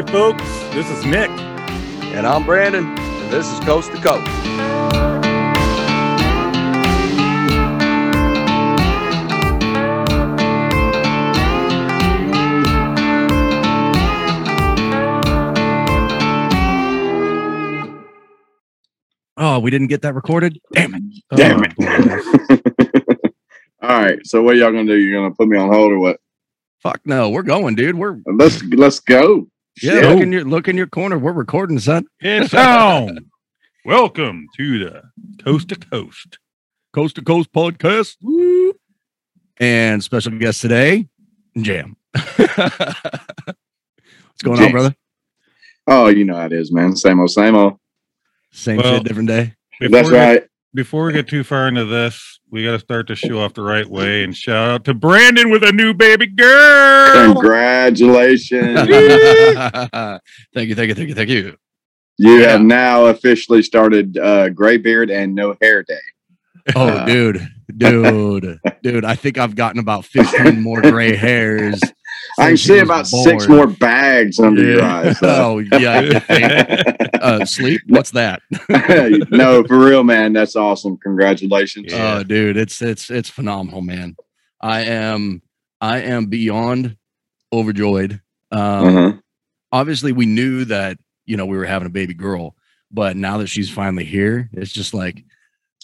Hey, folks, this is Nick. And I'm Brandon, and this is Coast to Coast. Oh, we didn't get that recorded. Damn it! Oh, Damn Oh, it. All right. So what y'all gonna do? You're gonna put me on hold or what? Fuck no, we're going, dude. We're Let's let's go. Yeah. Shit. Look in your look in your corner. We're recording, son. It's on. Um, welcome to the Coast to Coast. Coast to Coast podcast. Woo. And special guest today, Jam. What's going on, Jam. brother? Oh, you know how it is, man. Same old, same old. Same Well, shit, different day. Before That's we right. Before we get too far into this, we got to start the show off the right way and shout out to Brandon with a new baby girl. Congratulations. thank you, thank you, thank you, thank you. you Yeah. have now officially started uh, gray beard and no hair day. Oh, dude, dude, dude. I think I've gotten about 15 more gray hairs. I can see was about six more bags under your eyes. though. oh, yeah. Uh, sleep? What's that? no, for real, man. That's awesome. Congratulations. Yeah. Oh, dude, it's it's it's phenomenal, man. I am I am beyond overjoyed. Um, Uh-huh. Obviously, we knew that you know we were having a baby girl, but now that she's finally here, it's just like,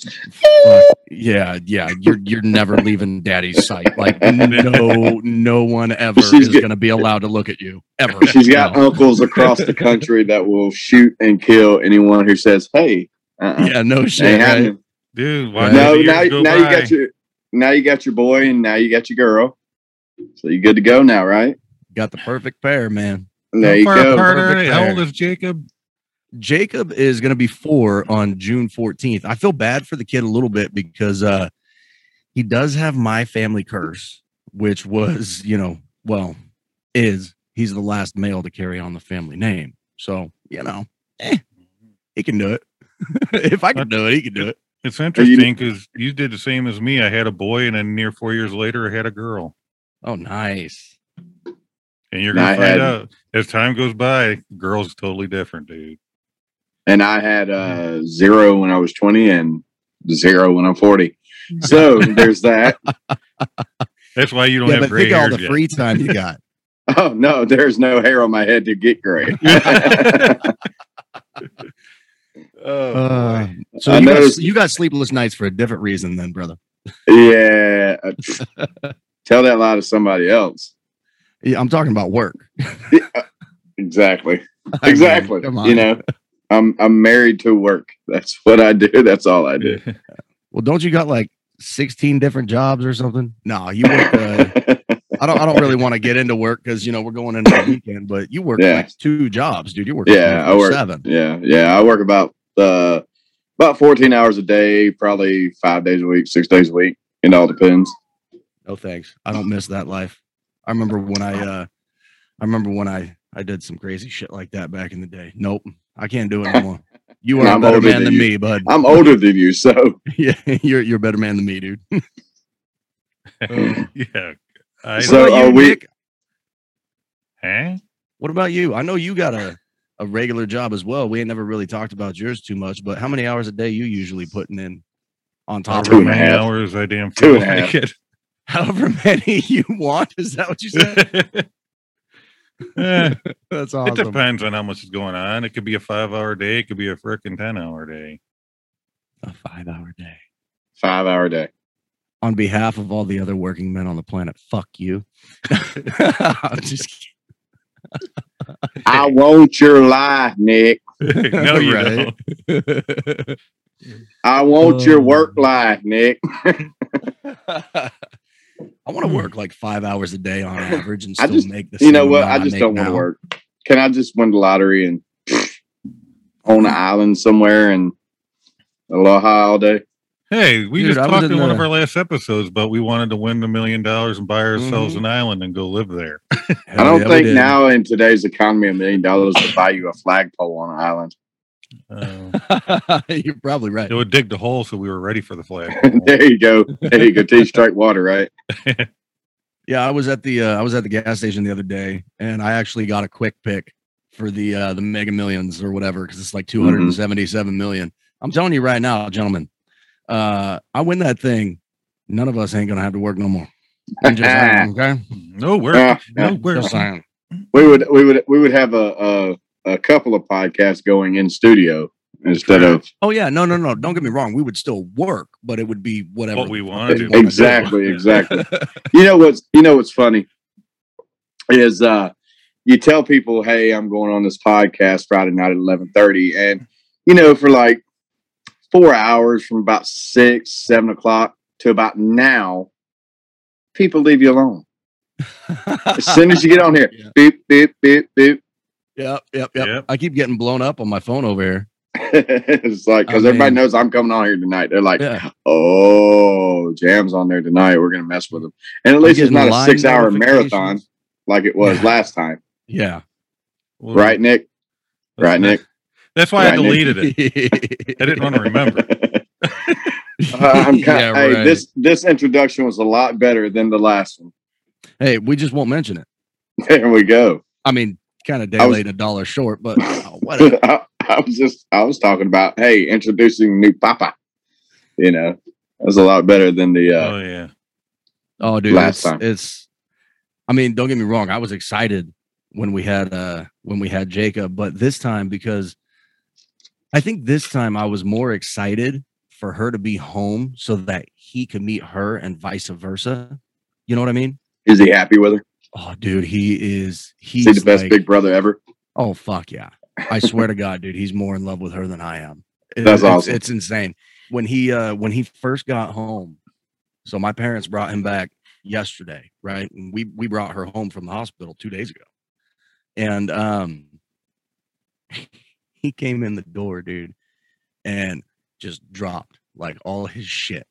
fuck, yeah, yeah, you're you're never leaving daddy's sight. Like, no, no one ever She's is going to be allowed to look at you ever. She's got No. uncles across the country that will shoot and kill anyone who says, "Hey, uh-uh, yeah, no ain't shit. Right? Dude, why No, did the No, years now go now you got your now you got your boy and now you got your girl. So you're good to go now, right? Got the perfect pair, man. There you far go. apart are Perfect? How old is Jacob? Jacob is going to be four on June 14th. I feel bad for the kid a little bit because uh, he does have my family curse, which was, you know, well, is he's the last male to carry on the family name. So, you know, eh, he can do it. if I can do it, he can do it. It's interesting because you did the same as me. I had a boy, and then near four years later, I had a girl. Oh, nice. And you're gonna I find had- out as time goes by, girls totally different, dude. And I had uh, zero when I was 20 and zero when I'm 40. So there's that. That's why you don't Yeah, have but gray think of all the yet. free time you got. Oh no, there's no hair on my head to get gray. Uh, so I you got, you got sleepless nights for a different reason, then, brother. yeah. Tell that lie to somebody else. Yeah, I'm talking about work. Exactly. I mean, Exactly. come on. you know, I'm I'm married to work. That's what I do. That's all I do. Well, don't you got like 16 different jobs or something? No, you work. Uh, I don't. I don't really want to get into work because you know we're going into the weekend. But you work Yeah. like two jobs, dude. You work. Yeah, I work- seven. yeah, yeah. I work about uh about 14 hours a day, probably five days a week, six days a week. It all depends. No thanks. I don't miss that life. I remember when I. uh I remember when I I did some crazy shit like that back in the day. Nope, I can't do it anymore. You are a better older man than than me, bud. I'm older than you, so yeah, you're you're a better man than me, dude. yeah. I, So- what about are you, we- Nick? huh? What about you? I know you got a, a regular job as well. We ain't never really talked about yours too much, but how many hours a day you usually putting in on top Two of and a many half. hours I damn Two feel and like half. it. However many you want. Is that what you said? Eh, That's It depends on how much is going on. It could be a five hour day. It could be a frickin' 10 hour day. A five hour day. five hour day. On behalf of all the other working men on the planet, fuck you. I'm just kidding. I want your life, Nick. no, you Right. don't. I want your work life, Nick. I want to work like five hours a day on average and I still just- make the You know what? I just make don't want to work. Can I just win the lottery and on an island somewhere and aloha all day? Hey, we Dude, just I talked in in one of our last episodes about we wanted to win the million dollars and buy ourselves Mhm. an island and go live there. I don't yeah, think now in today's economy a million dollars will buy you a flagpole on an island. Uh, You're probably right. it would dig the hole so we were ready for the flag. there you go. There you go. Teach strike water, right? Yeah, I was at the uh, I was at the gas station the other day, and I actually got a quick pick for the uh the mega millions or whatever because it's like 277 million. I'm telling you right now, gentlemen, uh I win that thing. None of us ain't gonna have to work no more. Just okay? No work. Yeah, no work. We would we would we would have a a, a couple of podcasts going in studio instead of Oh yeah, no, no, no. Don't get me wrong. We would still work, but it would be whatever What we the wanted to. wanna do. exactly exactly. you know what's you know what's funny is uh you tell people hey i'm going on this podcast friday night at 11.30 and you know for like four hours from about six seven o'clock to about now people leave you alone as soon as you get on here Yeah. beep beep beep beep Yep, yep, yep, Yep. I keep getting blown up on my phone over here. it's like because I everybody mean- knows i'm coming on here tonight they're like Yeah. oh jam's on there tonight we're gonna mess with them and at I'm least it's not a six hour marathon like it was Yeah. last time Yeah. Well, right nick right nick That's why I Right, Nick. deleted it. I didn't want to remember. Uh, I'm kind Yeah, hey, right. this this introduction was a lot better than the last one. Hey, we just won't mention it. There we go. I mean, kind of day was- late, a dollar short, but oh, whatever. I, I was just I was talking about hey introducing new Papa. You know, that was a lot better than the uh, oh yeah. Oh, dude, Last it's, time. it's. I mean, don't get me wrong. I was excited when we had uh when we had Jacob, but this time because I think this time I was more excited for her to be home so that he could meet her and vice versa. You know what I mean? is he happy with her? Oh, dude, he is. Is He's he the best like- big brother ever? Oh fuck yeah! I swear to God, dude, he's more in love with her than I am. It- That's it's, awesome. It's insane. When he uh when he first got home, so my parents brought him back yesterday, right? And we we brought her home from the hospital two days ago, and um, he came in the door, dude, and just dropped like all his shit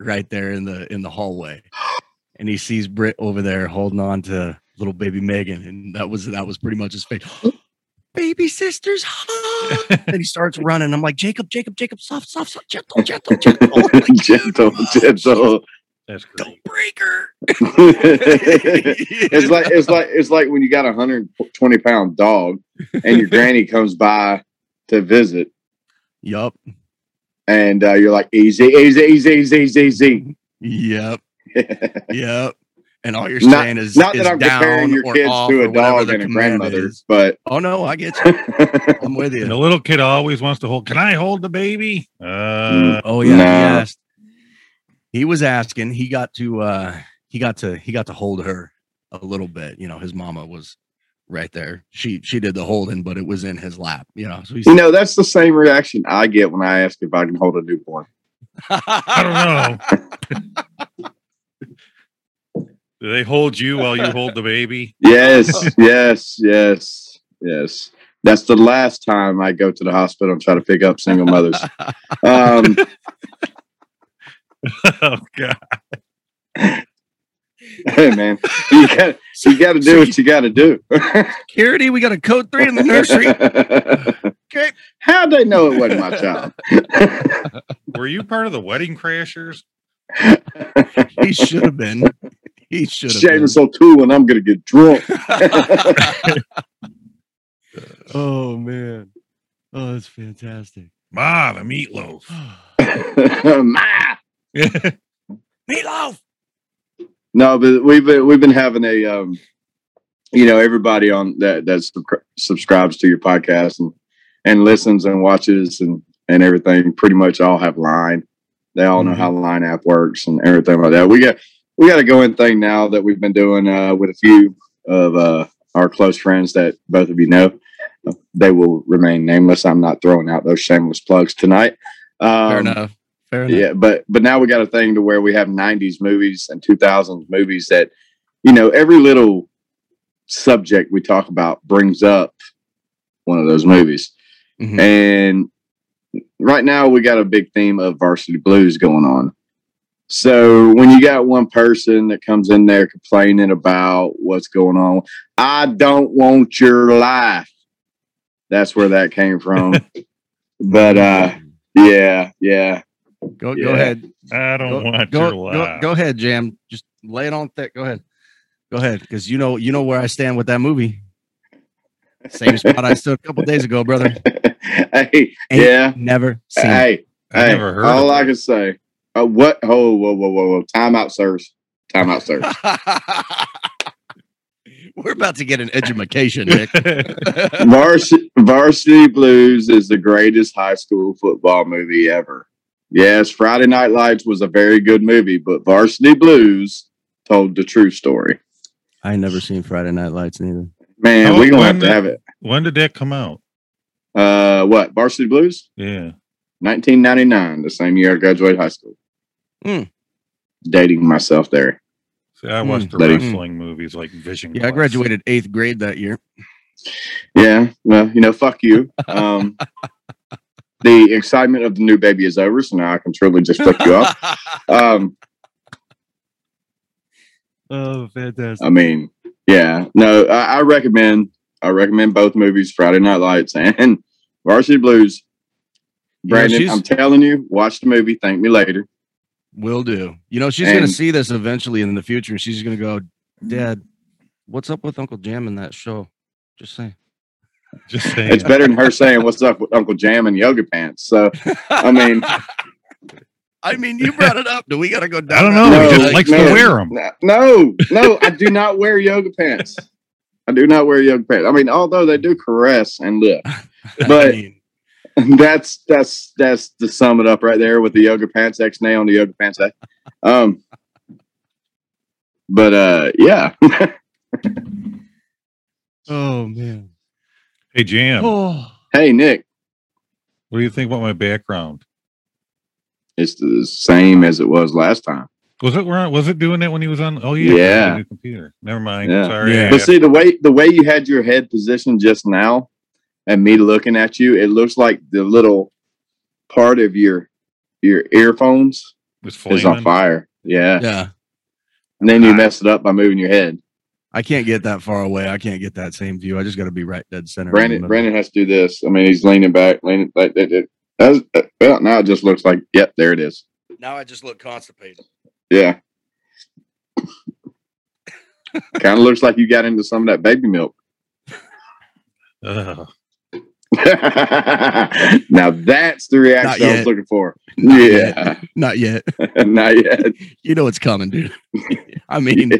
right there in the in the hallway, and he sees Britt over there holding on to little baby Megan, and that was that was pretty much his face. baby sisters, hug!" and he starts running. I'm like, Jacob, Jacob, Jacob, soft, soft, soft, gentle, gentle, gentle. Like, gentle, oh, gentle. That's great. Don't break her. it's like it's like it's like when you got a hundred twenty pound dog and your granny comes by to visit Yup. and uh, you're like easy, easy, easy, easy, easy, easy. Yep. Yep. And all you're Not- saying is Not is that I'm down comparing your kids to a whatever dog the and a command grandmother, is. but Oh no, I get you. I'm with And you. the little kid always wants to hold. Can I hold the baby? Uh, Oh yeah, he asked. He was asking. He got to uh he got to he got to hold her a little bit. You know, his mama was right there. She she did the holding, but it was in his lap. You know, so he's you know that's the same reaction I get when I ask if I can hold a newborn. I don't know. Do they hold you while you hold the baby? Yes, yes, yes, yes. That's the last time I go to the hospital and try to pick up single mothers. Um, oh God. hey man, you got you got to do what you got to do. Security, we got a code three in the nursery. Okay. How'd they know it wasn't my child? Were you part of the wedding crashers? He should have been. He should have been. Seamus O'Toole, and I'm gonna get drunk. Oh man. Oh, that's fantastic. Ma, the meatloaf. Ma. Meatloaf. No, but we've been, we've been having a um, you know, everybody on that that subscri- subscribes to your podcast and and listens and watches and and everything. Pretty much all have Line. They all know Mhm. how the Line app works and everything like that. We got we got a going thing now that we've been doing uh, with a few of uh, our close friends that both of you know. They will remain nameless. I'm not throwing out those shameless plugs tonight. Um, Fair enough. Fair enough. yeah, but but now we got a thing to where we have '90s movies and 2000s movies that, you know, every little subject we talk about brings up one of those movies. Mhm. And right now we got a big theme of Varsity Blues going on. So when you got one person that comes in there complaining about what's going on, I don't want your life. That's where that came from. but uh yeah, yeah. go yeah. go ahead. I don't Go, want go, your go, life. go ahead, Jam. Just lay it on thick. Go ahead. Go ahead, because you know you know where I stand with that movie. Same spot I stood a couple days ago, brother. hey, Ain't yeah. Never seen. Hey, I hey. never heard all of I it. can say. Uh, what? Oh, whoa, whoa, whoa, whoa! Time out, sirs. Time out, sirs. We're about to get an education, Nick. Varsity, Varsity Blues is the greatest high school football movie ever. Yes, Friday Night Lights was a very good movie, but Varsity Blues told the true story. I never seen Friday Night Lights neither. Man, Oh, we're gonna have to have it. when did that come out? Uh, what? Varsity Blues? Yeah. 1999, the same year I graduated high school. Hmm. Dating myself there. See, I watched the Let it- wrestling movies like Vision. Yeah, I graduated eighth grade that year. Yeah, well, you know, fuck you. Um, the excitement of the new baby is over, so now I can truly just fuck you up. Um, oh, fantastic. I mean, yeah, no, I, I recommend. I recommend both movies, Friday Night Lights and Varsity Blues. Brandon, she's- I'm telling you, watch the movie. Thank me later. Will do. You know, she's gonna see this eventually in the future, and she's gonna go, Dad, what's up with Uncle Jam in that show? Just saying. Just saying. It's better than her saying, "What's up with Uncle Jam and yoga pants?" So, I mean, I mean, you brought it up. Do we gotta go down? I don't know. road? he just No, likes no. to wear them. no, no, I do not wear yoga pants. I do not wear yoga pants. I mean, although they do caress and lift, I but- mean, that's that's that's to sum it up right there with the yoga pants X nay on the yoga pants. A. Um, but uh, yeah, oh man. Hey, Jam, Oh. hey Nick, what do you think about my background? it's the same as it was last time. Was it was it doing that when he was on? Oh yeah, Yeah. computer. Never mind. Yeah. Sorry. Yeah. But see the way the way you had your head positioned just now, and me looking at you, it looks like the little part of your your earphones is on fire. Yeah, Yeah. and then you mess it up by moving your head. I can't get that far away. I can't get that same view. I just gotta be right dead center. Brandon. Brandon has to do this. I mean, he's leaning back, leaning like that. that- that's- uh, well, now it just looks like, yep, there it is. Now I just look constipated. Yeah. kind of looks like you got into some of that baby milk. Ugh. now that's the reaction I was looking for. Not yeah, Not yet. not yet. You know it's coming, dude. I mean,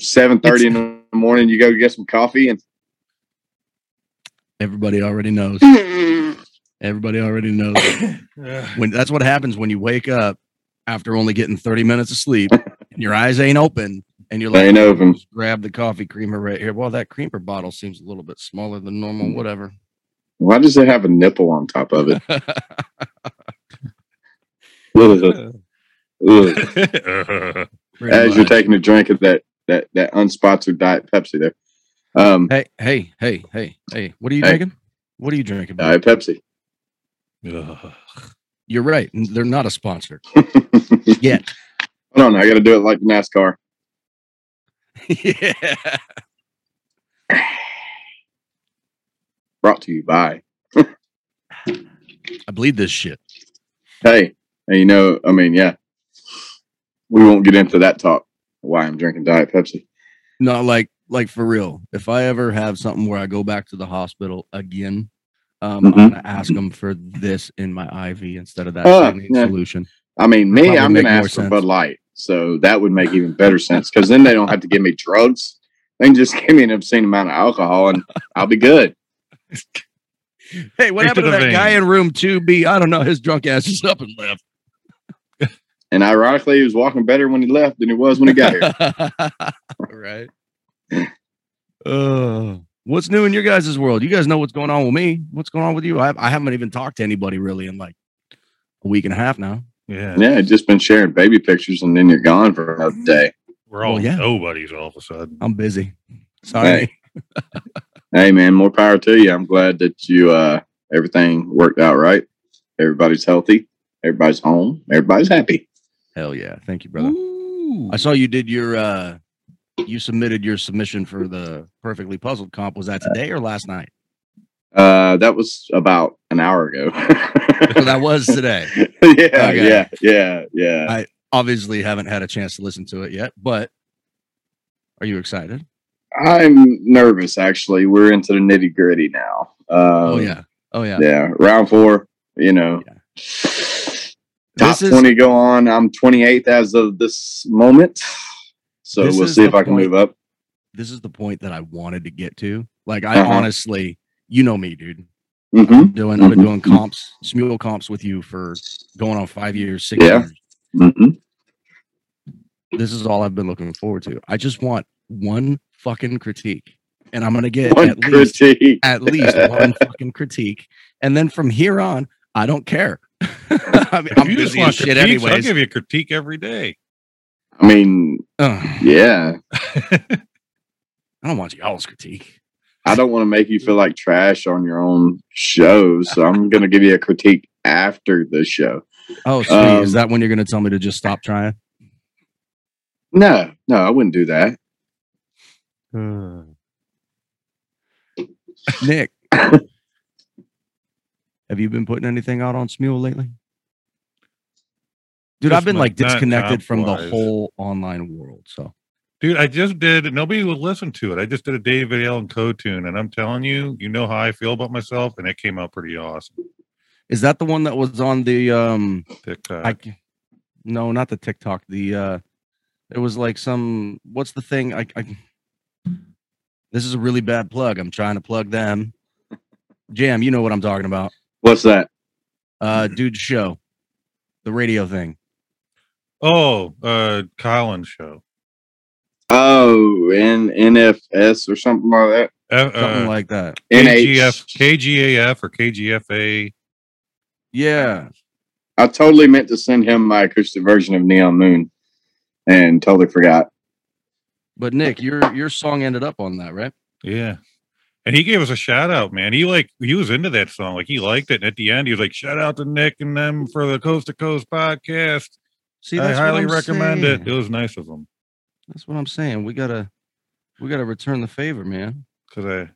Seven thirty in the morning, you go get some coffee, and everybody already knows. Mm-hmm. Everybody already knows. When that's what happens when you wake up after only getting 30 minutes of sleep and your eyes ain't open and you're like, ain't open. "Just grab the coffee creamer right here. Well, that creamer bottle seems a little bit smaller than normal. Whatever. Why does it have a nipple on top of it? Ugh. Ugh. Pretty As you're taking a drink of that that that unsponsored diet Pepsi there. Um, Hey, hey, hey, hey, hey. What are you Hey. drinking? What are you drinking? diet Pepsi. Ugh. You're right. They're not a sponsor. Yet. Hold on, I got to do it like NASCAR. yeah. Brought to you by. I bleed this shit. Hey, hey, you know, I mean, yeah, we won't get into that talk. Why I'm drinking diet Pepsi. No, like like for real. If I ever have something where I go back to the hospital again, um, Mhm. I'm gonna ask them for this in my IV instead of that saline yeah. solution. I mean, me, I'm more ask for. Bud Light, so that would make even better sense because then they don't have to give me drugs. They can just give me an obscene amount of alcohol, and I'll be good. Hey, what Straight happened to to the that guy in room two B? I don't know. His drunk ass is up and left. And ironically, he was walking better when he left than he was when he got here. right. Uh, what's new in your guys' world? You guys know what's going on with me. What's going on with you? I, I haven't even talked to anybody really in like a week and a half now. Yeah. yeah, just been sharing baby pictures, and then you're gone for another day. We're all Well, yeah. nobodies all of a sudden. I'm busy. Sorry. Hey, man, more power to you. I'm glad that you uh everything worked out right. Everybody's healthy. Everybody's home. Everybody's happy. Hell yeah. Thank you, brother. I saw you did your uh you submitted your submission for the perfectly puzzled comp. Was that today or last night? Uh, that was about an hour ago. So that was today. yeah, Okay. yeah, yeah, yeah. I- Obviously haven't had a chance to listen to it yet, but are you excited? I'm nervous. Actually, we're into the nitty gritty now. Um, oh yeah. Oh yeah. yeah. Round four. You know, Yeah. top is- twenty go on. I'm 28th as of this moment, so This we'll see if I can point- move up. This is the point that I wanted to get to. Like I Uh-huh. honestly, you know me, dude. Hmm Doing I've been Mhm. doing comps, Smule comps with you for going on five years, six Yeah. years. hmm This is all I've been looking forward to. I just want one fucking critique. And I'm gonna get One at least at least one fucking critique. And then from here on, I don't care. I mean, I'm you just busy as want shit critiques, I'll give you a critique every day. I mean, Ugh, yeah. I don't want y'all's critique. I don't want to make you feel like trash on your own show, so I'm going to give you a critique after the show. Oh, sweet. Um, Is that when you're gonna tell me to just stop trying? No, no, I wouldn't do that. Nick, have you been putting anything out on Smule lately? Dude, Just I've been like disconnected from the comp-wise. whole online world. So Dude, I just did. Nobody would listen to it. I just did a David Allan Coe tune, and I'm telling you, you know how I feel about myself, and it came out pretty awesome. is that the one that was on the um TikTok. I c- no, not the TikTok. The uh it was like some what's the thing? I, I this is a really bad plug. I'm trying to plug them. Jam, you know what I'm talking about. What's that? Uh dude show. The radio thing. oh, uh, Collins show. Oh, N NFS or something like that. Uh, Something uh, like that. KGF, NH. KGAF or KGFA. Yeah. I totally meant to send him my acoustic version of Neon Moon and totally forgot. But Nick, your your song ended up on that, right? Yeah. And he gave us a shout out, man. He like he was into that song. Like he liked it. And at the end, he was like, shout out to Nick and them for the Coast to Coast podcast. See, I that's what highly I'm recommend it. saying. It was nice of him. That's what I'm saying. We gotta we gotta return the favor, man. Cause I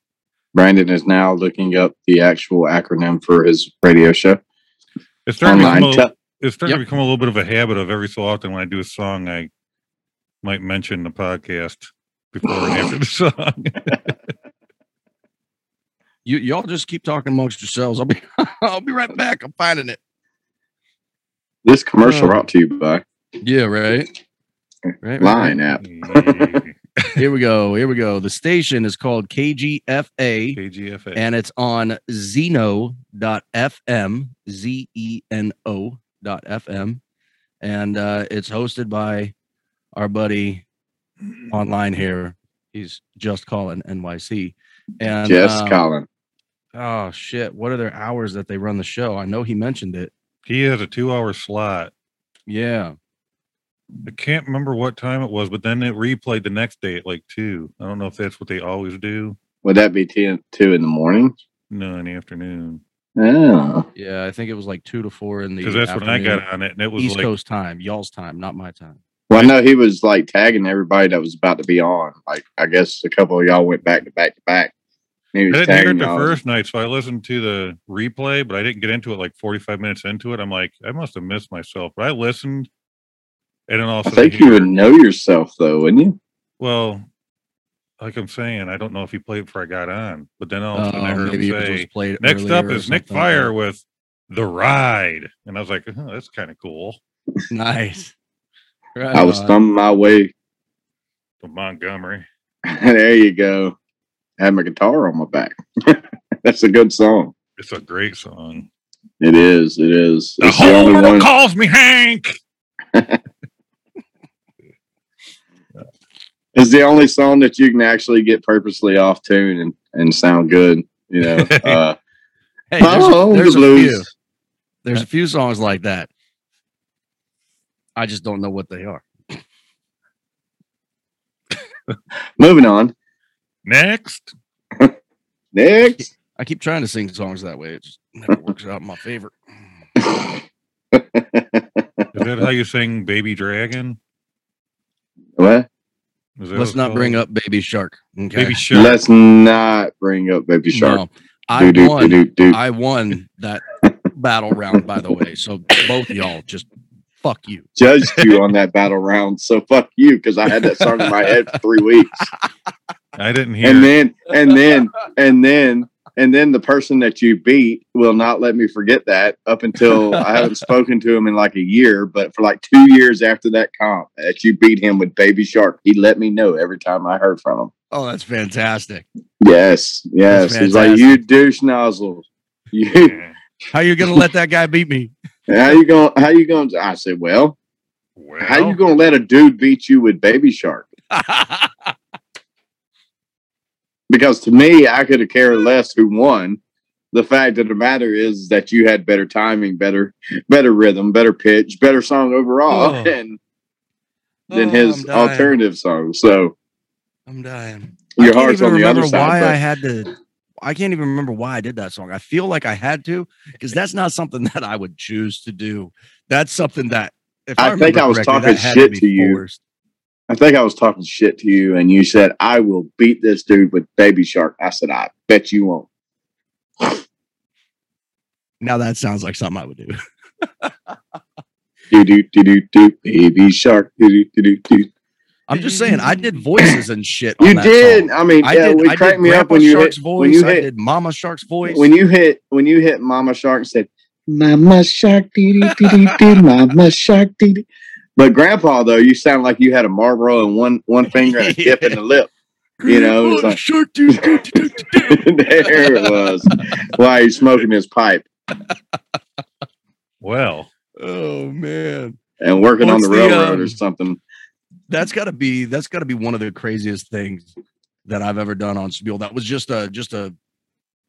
Brandon is now looking up the actual acronym for his radio show it's starting, to become, a, it's starting Yep. to become a little bit of a habit of every so often when I do a song, I might mention the podcast before and after the song. You y'all just keep talking amongst yourselves. I'll be I'll be right back. I'm finding it. This commercial Oh. brought to you by Yeah, right. Right. right, Line right. app. Here we go. Here we go. The station is called KGFA KGFA. and it's on Zeno.fm, Z E N O dot FM. And uh, it's hosted by our buddy online here. He's just calling NYC. And Jess um, Collin. oh shit, what are their hours that they run the show? I know he mentioned it. he has a two hour slot. Yeah. I can't remember what time it was, but then it replayed the next day at like two. I don't know if that's what they always do. Would that be 10, 2 in the morning? No, in the afternoon. Oh. Yeah, I think it was like two to four in the Because that's when I got on it, and it was East like Coast time, y'all's time, not my time. Well, I know he was like tagging everybody that was about to be on. Like, I guess a couple of y'all went back to back to back. He I was didn't hear it tagging the y'all. first night, so I listened to the replay, but I didn't get into it like 45 minutes into it. I'm like, I must have missed myself. But I listened, and then all of a I think you would know yourself, though, wouldn't you? well, like I'm saying, I don't know if he played before I got on, but then all of a sudden I Uh, heard maybe him it was say, played "Next up is Nick Fire that. with the Ride," and I was like, oh, "That's kind of cool." Nice. Right I was on. thumbing my way. From Montgomery. there you go. I had my guitar on my back. That's a good song. It's a great song. It is. It is. The It's the whole only world one. calls me Hank. It's the only song that you can actually get purposely off tune and, and sound good. You know. Uh, Hey, there's, oh, there's the a few. There's a few songs like that. I just don't know what they are. Moving on. Next, Next. I keep trying to sing songs that way. It just never works out in my favor. is that how you sing "Baby Dragon"? what? Is that Let's what not it's bring up Baby Shark. Okay. Baby Shark. Let's not bring up Baby Shark. No, I Do, do, won. do, do, do. I won that battle round, by the way. So both y'all just fuck you. Judged you on that battle round, so fuck you because I had that song in my head for three weeks. I didn't hear. and then and then and then and then the person that you beat will not let me forget that up until I haven't spoken to him in like a year. But for like two years after that comp that you beat him with Baby Shark, he let me know every time I heard from him. Oh, that's fantastic. Yes, yes. That's He's like, you douche nozzle. You How you gonna let that guy beat me? how you gonna How you going? To I said, well, Well, how you going to let a dude beat you with Baby Shark? Because to me, I could have cared less who won. The fact of the matter is that you had better timing, better, better rhythm, better pitch, better song overall Oh. than than Oh, his alternative songs. So I'm dying. your heart's on the other side. why side. I had to. I can't even remember why I did that song. I feel like I had to because that's not something that I would choose to do. That's something that if I, I think I was correctly, talking shit be to you. forced. I think I was talking shit to you, and you said, "I will beat this dude with Baby Shark." I said, "I bet you won't." Now that sounds like something I would do. Do do do do do, Baby Shark. Do do do do. I'm just saying I did voices and shit. You did. song. I mean, I yeah, did. it I cracked me up when you Shark's hit voice. when you I hit did Mama Shark's voice. when you hit when you hit Mama Shark and said Mama Shark dee dee dee dee Mama Shark dee dee. But Grandpa though, you sound like you had a Marlboro in one one finger and a tip in the lip. You know, it's Grandpa like- do. there it was. While he's smoking his pipe well, Oh man. and working on What's the the, railroad um, or something. that's got to be that's got to be one of the craziest things that I've ever done on Smule. That was just a just a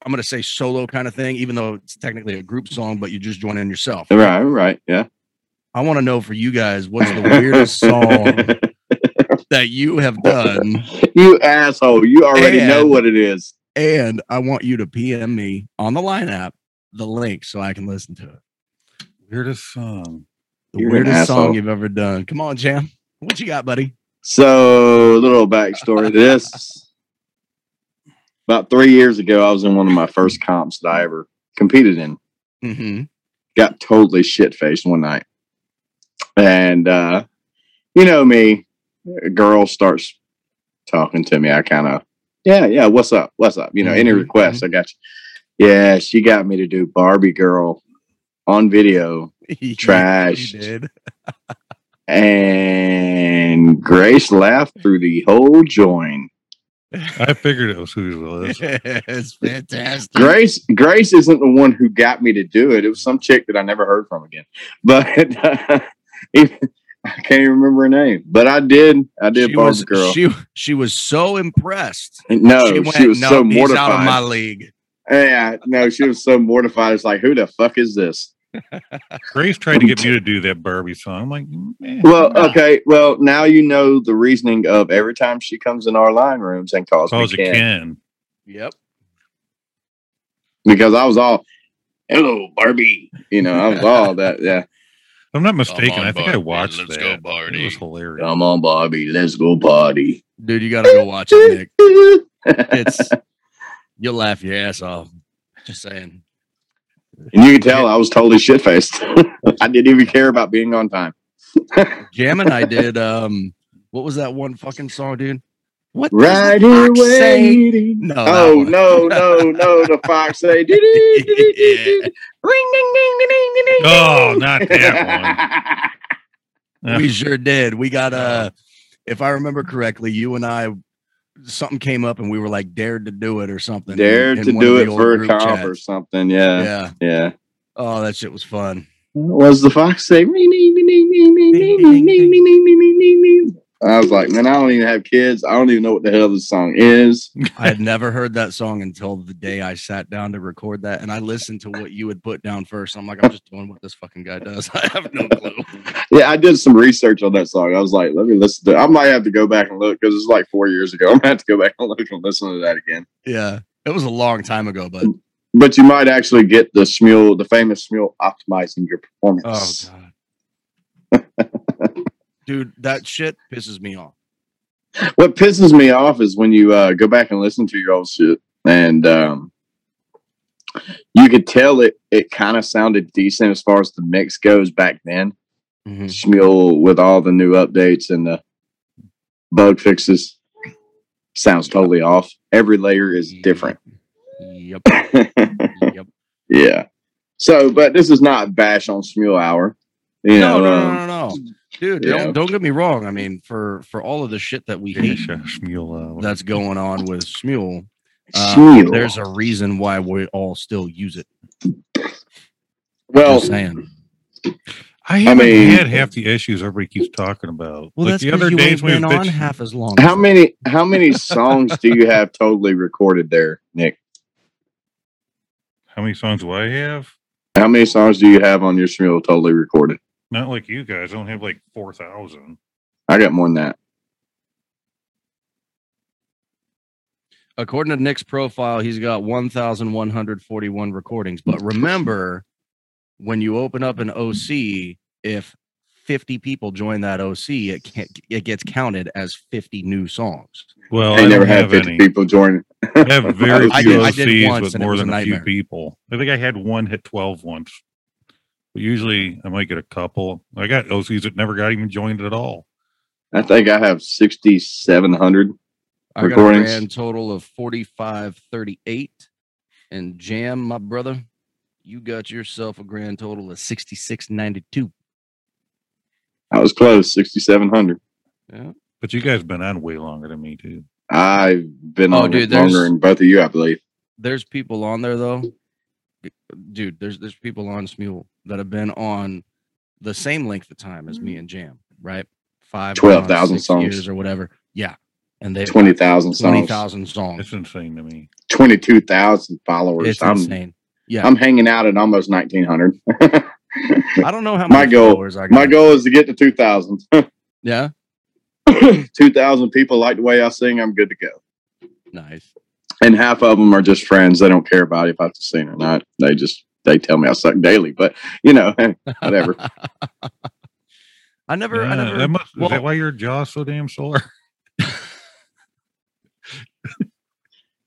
I'm gonna say solo kind of thing, even though it's technically a group song, but you just join in yourself. Right, right, yeah. I want to know for you guys what's the weirdest song that you have done, you asshole! You already know what it is. and I want you to PM me on the line app the link so I can listen to it. weirdest song. The You're weirdest song you've ever done. Come on, Jam. What you got, buddy? So, a little backstory to this. About three years ago, I was in one of my first comps that I ever competed in. Mm-hmm. Got totally shit faced one night. And, uh, you know me, a girl starts talking to me. I kind of, yeah, yeah, what's up? What's up? You know, any Mhm, requests, I got you. Yeah, she got me to do Barbie Girl on video. Trash. You did. And Grace laughed through the whole join. I figured it was who it was. it's fantastic. Grace Grace isn't the one who got me to do it. It was some chick that I never heard from again. But uh, even- I can't even remember her name. But I did. I did she Barbie was Girl. she she was so impressed. no, she, she, went, was no, so he's mortified. out of my league. yeah, no, she was so mortified. It's like, who the fuck is this? Grace tried to get me to do that Barbie song. I'm like, man, Well, okay. Well, now you know the reasoning of every time she comes in our line rooms and calls calls me it Ken. Ken. Yep. because I was all, "Hello, Barbie." You know, I was all that. Yeah, If I'm not mistaken. on, I think I watched let's that. go, It was hilarious. come on, Barbie, let's go party. Dude, you gotta go watch it, Nick. It's you'll laugh your ass off. Just saying. And you can tell I was totally shit faced. I didn't even care about being on time. Jam and I did um what was that one fucking song, dude? What does Right the here fox say? waiting. No, that oh one. no, no, no! The fox say, "Dee, dee, dee, dee, dee, dee, ring, ding, ding, ding, ding, ding, ding, Oh, ding." not that one. we sure did. We got uh if I remember correctly, you and I something came up and we were like dared to do it or something. in- Dared in to one of do the it old for a group comp or chats. something. Yeah, Yeah. yeah. Oh, that shit was fun. What was the fox say? I was like, man, I don't even have kids. I don't even know what the hell this song is. I had never heard that song until the day I sat down to record that, and I listened to what you would put down first. I'm like, I'm just doing what this fucking guy does. I have no clue. yeah, I did some research on that song. I was like, let me listen to. It. I might have to go back and look because it's like four years ago. I'm gonna have to go back and look and listen to that again. Yeah, it was a long time ago, but but you might actually get the Smule, the famous Smule optimizing your oh, performance. Oh god. dude, that shit pisses me off. What pisses me off is when you uh, go back and listen to your old shit, and um, you could tell it. It kind of sounded decent as far as the mix goes back then. Mhm. Shmuel with all the new updates and the bug fixes. sounds totally off. Every layer is different. Yep. yep. yeah. So, but this is not bash on Smule Hour. You No, know, no, um, no, no, no. Dude, yeah. don't don't get me wrong. I mean, for for all of the shit that we hate Shmule, uh, that's going on with Smule, uh, Smule. there's a reason why we all still use it. well, Just saying. I haven't mean- had half the issues everybody keeps talking about. Well, like that's the 'cause other you days ain't we been on bitching- half as long. how as many how many songs do you have totally recorded there, Nick? How many songs do I have? How many songs do you have on your Smule totally recorded? Not like you guys. I don't have like four thousand. I got more than that. according to Nick's profile, he's got 1,141 recordings. But remember, when you open up an OC, if 50 people join that OC, it can't, it gets counted as 50 new songs. Well, I I, never had 50 any. people join. I have very I few did- I did OCs with more was a than a few people. I think I had one hit twelve once. But usually I might get a couple. I got OCs that never got even joined at all. I think I have 6,700. I got a Recordings. grand total of 4538. And Jam, my brother, you got yourself a grand total of 6692. I was close, 6,700. Yeah. But you guys been on way longer than me too. I've been Oh, on dude, it longer there's- than both of you, I believe. there's people on there though, dude. There's there's people on Smule that have been on the same length of time as me mm-hmm. and Jam, right? Five, going on 12,000 six songs. years or whatever. Yeah, and they 20,000 songs. twenty thousand songs. It's insane to me. 22,000 followers. It's I'm, insane. Yeah, I'm hanging out at almost 1,900. I don't know how my goal- followers I got. My goal is to get to 2,000. Yeah, 2,000 people like the way I sing. I'm good to go. nice. And half of them are just friends. They don't care about if I have to sing or not. They just, they tell me I suck daily, but you know, whatever. I never, I never. that must, well- is that why your jaw's so damn sore?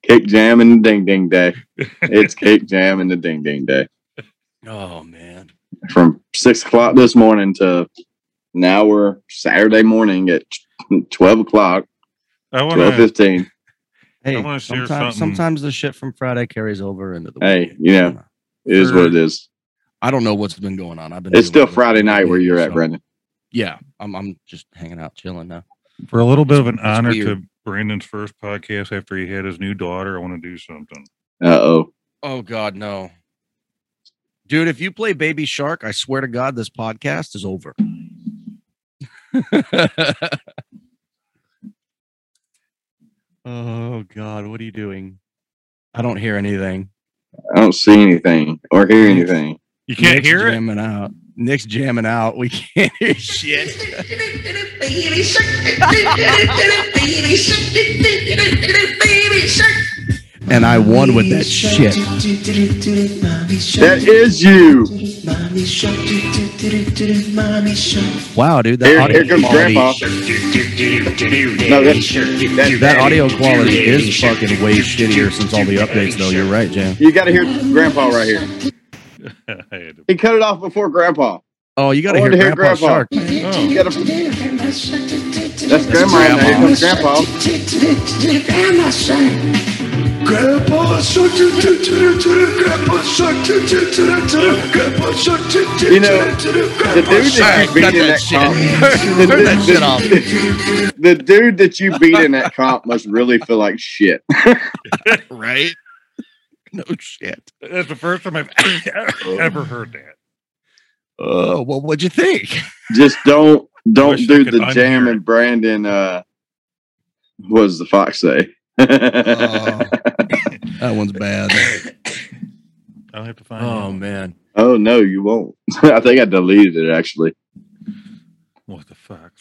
Cake jam and the ding ding day. It's cake jam and the ding ding day. oh man, From six o'clock this morning to now we're Saturday morning at 12 o'clock, I want 12 to. 15. Hey, wanna share sometimes, sometimes the shit from Friday carries over into the. Hey, weekend, you know, It is what it is. I don't know what's been going on. I've been. It's still Friday night where you're at, so- Brandon. Yeah, I'm. I'm just hanging out, chilling now. For a little bit of an It's honor weird. to Brandon's first podcast after he had his new daughter, I want to do something. Uh oh. Oh God, no, dude! If you play Baby Shark, I swear to God, this podcast is over. oh God, what are you doing? I don't hear anything. I don't see anything or hear anything. You can't Nick's hear it? jamming out. Nick's jamming out. We can't hear shit. And I won with that shit. That is you. Wow, dude, that Here, audio here comes quality, Grandpa. No, that, that, that audio quality is fucking way shittier since all the updates, though. You're right, Jam. You got to hear Grandpa right here. I had to- He cut it off before Grandpa. Oh, you got to hear wanted to hear Grandpa Grandpa. Shark. Oh, gotta, that's Grandma. Now here comes Grandpa. Grandpa Shark, do, do, do, do, do, Grandpa Shark, do, do, do, do, do, Grandpa Shark, do, do, You know, The dude that you beat in that comp, the, Turn that shit off. the- the dude that you beat in that comp must really feel like shit. right? No shit. that's the first time I've ever heard that. Oh, well, what'd you think? Just don't don't do the jam it. and Brandon. Uh, what does the fox say? Oh, that one's bad. I'll have to find Oh out. man. oh no, you won't. I think I deleted it actually. What the fuck?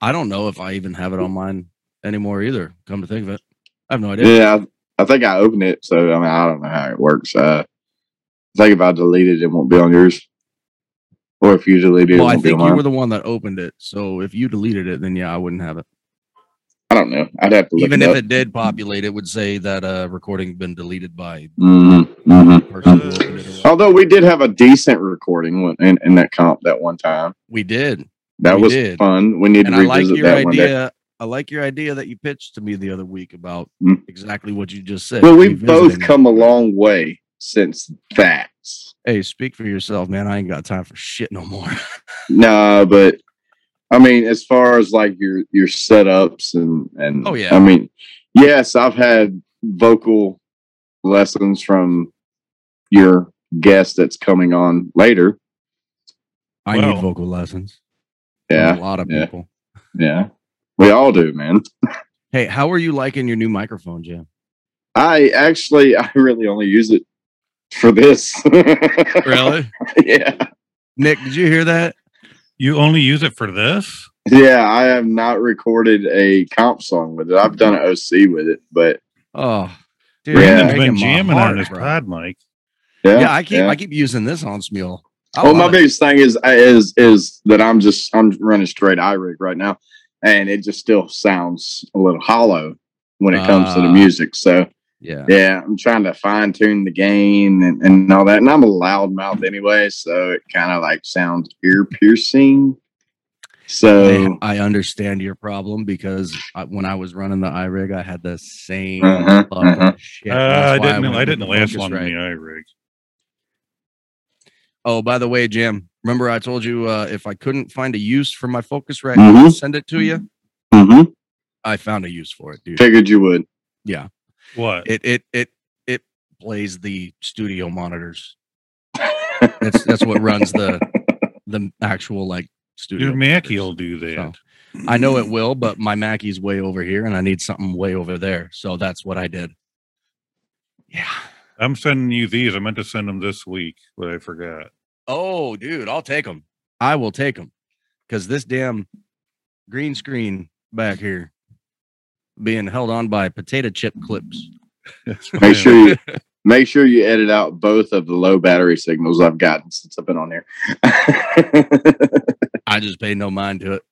I don't know if I even have it on mine anymore either. Come to think of it, I have no idea. Yeah, I, I think I opened it, so I mean I don't know how it works. Uh, I think if I delete it, it won't be on yours. Or if you delete it, well, it I won't be on think you mine. were the one that opened it. So if you deleted it, then yeah, I wouldn't have it. I don't know. I'd have to look Even it if up. it did populate, it would say that uh recording been deleted by Mhm, mhm. the person who opened it. or whatever. Although we did have a decent recording in, in that comp that one time. We did. That We was did. fun. We need and to I like revisit your that one day. idea. I like your idea that you pitched to me the other week about Mm. exactly what you just said. Well, we've both come a long way since that. Hey, speak for yourself, man. I ain't got time for shit no more. No, but I mean, as far as like your your setups and and Oh, yeah. I mean, yes, I've had vocal lessons from your guest that's coming on later. I Well. need vocal lessons. from Yeah, a lot of yeah. people. yeah, we all do, man. Hey, how are you liking your new microphone, Jim? I actually, I really only use it for this. Really? Yeah, Nick, did you hear that? You only use it for this? yeah. I have not recorded a comp song with it. I've done an OC with it, but Oh, dude, Yeah. you're Brandon's breaking been jamming heart, on his bro. pod mic. yeah, Yeah, I keep yeah. I keep using this on Smule. I Well, my it. biggest thing is is is that I'm just I'm running straight iRig right now, and it just still sounds a little hollow when it comes to the Ah. music. So yeah. yeah, I'm trying to fine tune the gain and, and all that. And I'm a loud mouth anyway, so it kind of like sounds ear piercing. So I, I understand your problem because I, when I was running the iRig, I had the same Uh-huh, uh-huh. shit. Uh, I didn't. went I didn't the last long Focusrite. in the iRig. Oh, by the way, Jim, remember I told you uh, if I couldn't find a use for my Focusrite, Mhm. I'd send it to you. hmm I found a use for it, dude. figured you would. Yeah, What? it it it it plays the studio monitors. That's that's what runs the the actual like studio. Your Mackie will do that. So, I know it will, but my Mackie's way over here, and I need something way over there. So that's what I did. Yeah. I'm sending you these. I meant to send them this week, but I forgot. Oh, dude, I'll take them. I will take them because this damn green screen back here being held on by potato chip clips. Make sure you make sure you edit out both of the low battery signals I've gotten since I've been on here. I just pay no mind to it.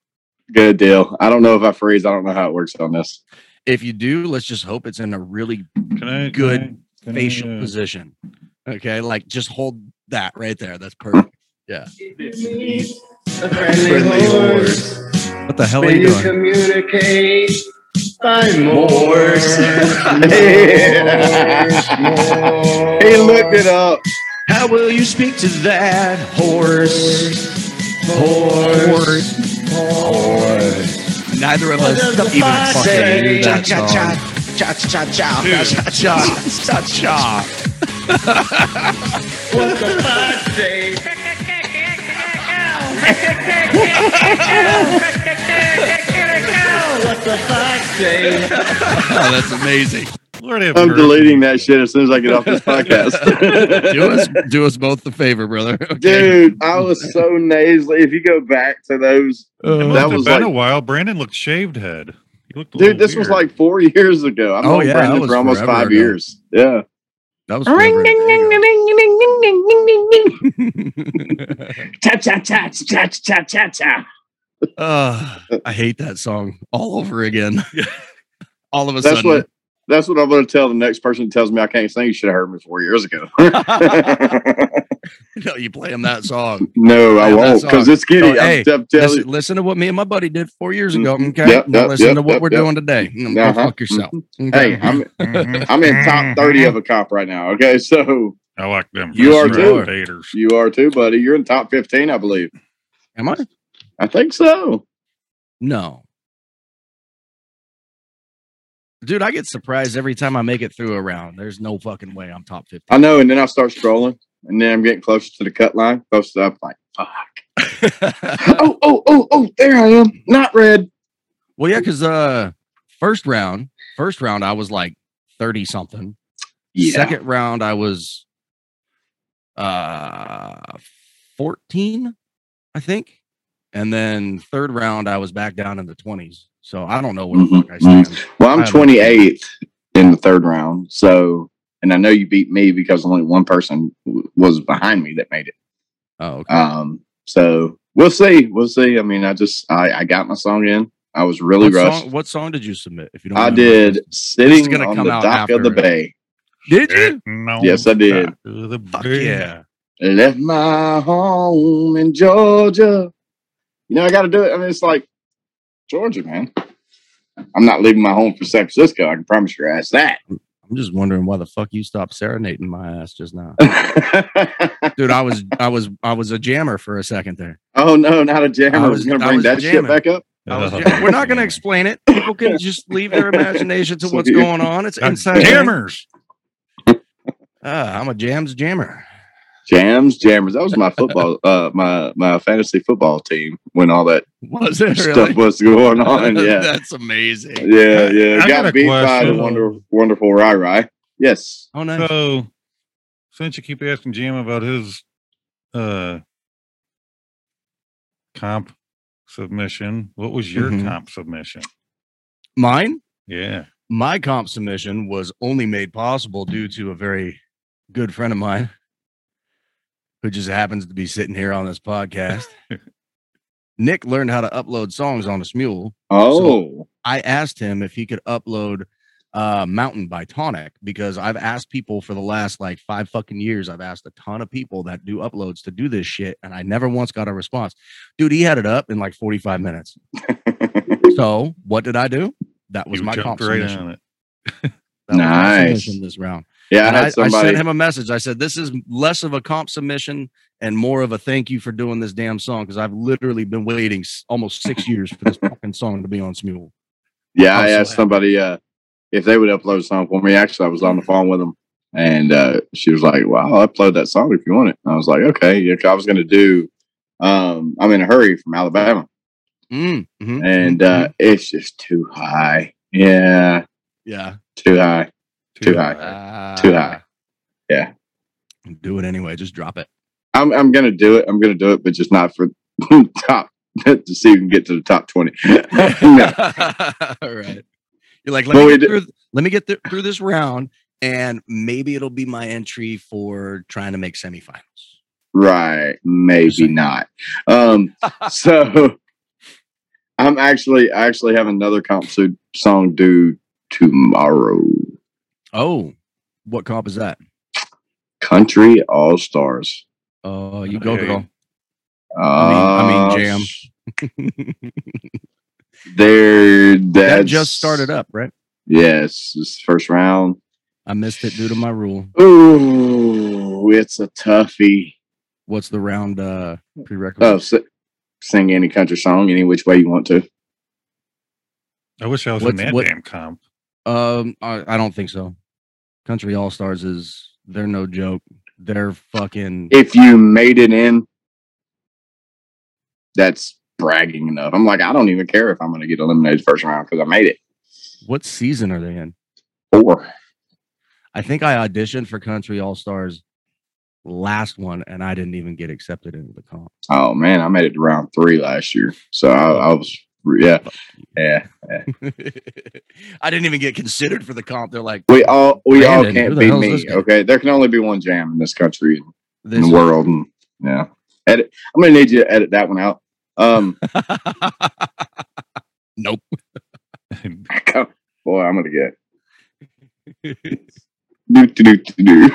Good deal. I don't know if I freeze. I don't know how it works on this. If you do, let's just hope it's in a really Can I? Good can I- can I, facial uh, position. Okay, like just hold that right there. That's perfect. A friendly horse. What the hell are When you you doing? communicate by Morse. Morse, He looked it up. How will you speak to that horse? Horse. Horse. Neither of us does the even fucking knew that Cha, cha, song. Cha cha cha Dude. cha cha cha cha. What the fox say? What the fox say? Oh, that's amazing. Lord I'm mercy. deleting that shit as soon as I get off this podcast. do us do us both the favor, brother. Okay. Dude, I was so nasally. If you go back to those, Uh, that was been like- a while. Brandon looked shaved head. He looked a dude, little this was like four years ago. I've Oh, known yeah, Brandon for almost five ago. years. Yeah. that was forever ago. Cha cha cha cha cha cha cha. Uh, I hate that song all over again. all of a That's sudden. what that's what I'm gonna tell the next person who tells me I can't sing. You should have heard me four years ago. no, you play him that song. no, I won't because it's giddy. Oh, hey, I'm, I'm telling Listen, you. listen to what me and my buddy did four years ago. Mhm. Okay. Yep, now yep, listen yep, to what yep, we're yep. doing today. Mm, Go Uh-huh. fuck yourself. Hey, Okay. I'm Mhm. I'm in top thirty of a cop right now. Okay, so I like them. You are too. Taters. you are too, buddy. You're in top fifteen, I believe. Am I? I think so. No. Dude, I get surprised every time I make it through a round. There's no fucking way I'm top 50. I know, and then I start scrolling, and then I'm getting closer to the cut line. Close to up, like fuck. oh, oh, oh, oh, there I am. Not red. well, yeah, because uh first round, first round I was like 30 something. Yeah. Second round I was uh 14, I think. And then third round I was back down in the 20s. So I don't know where the Mhm, fuck I stand. Well, I'm I 28th in the third round. So, and I know you beat me because only one person w- was behind me that made it. Oh, okay. Um, so we'll see. We'll see. I mean, I just I, I got my song in. I was really what, rushed. song, what song did you submit? If you don't I did sitting gonna on come the out dock of the it. bay. Did you? No, Yes, I did. The Fuck bay. yeah. Left my home in Georgia. You know, I got to do it. I mean, it's like Georgia, man. I'm not leaving my home for San Francisco. I can promise your ass that. I'm just wondering why the fuck you stopped serenading my ass just now. Dude, I was I was I was a jammer for a second there. oh no, not a jammer. I I was- was going to I bring was that shit jamming. back up. I was jam- We're not going to explain it. People can just leave their imagination to what's So- going on. It's God inside. Jammers. Ah, I'm a jams jammer. Jams, jammers. That was my football, uh, my my fantasy football team when all that Was it stuff was going on. Yeah, That's amazing. yeah, yeah. I got a Got beat by the question. wonder, wonderful Rai Rai. Yes. Oh, nice. So, since you keep asking Jam about his uh comp submission, what was your Mhm. comp submission? Mine, Yeah. my comp submission was only made possible due to a very good friend of mine who just happens to be sitting here on this podcast. Nick learned how to upload songs on a mule. Oh, I asked him if he could upload uh Mountain by Tonic because I've asked people for the last like five fucking years. I've asked a ton of people that do uploads to do this shit, and I never once got a response. Dude, he had it up in like 45 minutes. So what did I do? That was You my jumped right on it. That was my Nice. this round. Yeah. I had I, sent him a message. I said, "This is less of a comp submission and more of a thank you for doing this damn song because I've literally been waiting almost six years for this fucking song to be on Smule." Yeah, I'm I asked somebody uh, if they would upload a song for me. Actually, I was on the phone with them, and uh, she was like, "Well, I'll upload that song if you want it." And I was like, "Okay." Yeah, I was going to do. Um, I'm in a hurry from Alabama, Mm, mhm, and mhm, uh, it's just too high. Yeah, yeah, too high. Too high. Too high. Ah. Yeah. Do it anyway. Just drop it. I'm I'm going to do it. I'm going to do it, but just not for top to see if we can get to the top twenty. All right. You're like, let Well, me we get, through, let me get th- through this round, and maybe it'll be my entry for trying to make semifinals. Right. Maybe not. Um, so I'm actually I actually have another comp su- song due tomorrow. Oh, what comp is that? Country All Stars. Oh, you go, Hey. girl. Uh, I mean jam. There that just started up, right? Yes, this is first round. I missed it due to my rule. Ooh, it's a toughie. What's the round uh Oh, prerequisite? si- sing any country song any which way you want to. I wish I was What's- in that what- damn comp. Um, I, I don't think so. Country All Stars is they're no joke. They're fucking If you made it in, that's bragging enough. I'm like, I don't even care if I'm going to get eliminated first round because I made it. what season are they in? Four. I think I auditioned for Country All Stars last one and I didn't even get accepted into the comp. Oh man, I made it to round three last year. So I, I was, yeah, yeah. I didn't even get considered for the comp. They're like, We all, we all can't the beat hell is this me. Okay, there can only be one jam in this country and in this the world, and yeah. Edit. I'm gonna need you to edit that one out. Um, nope. boy, I'm gonna get. Do, do, do,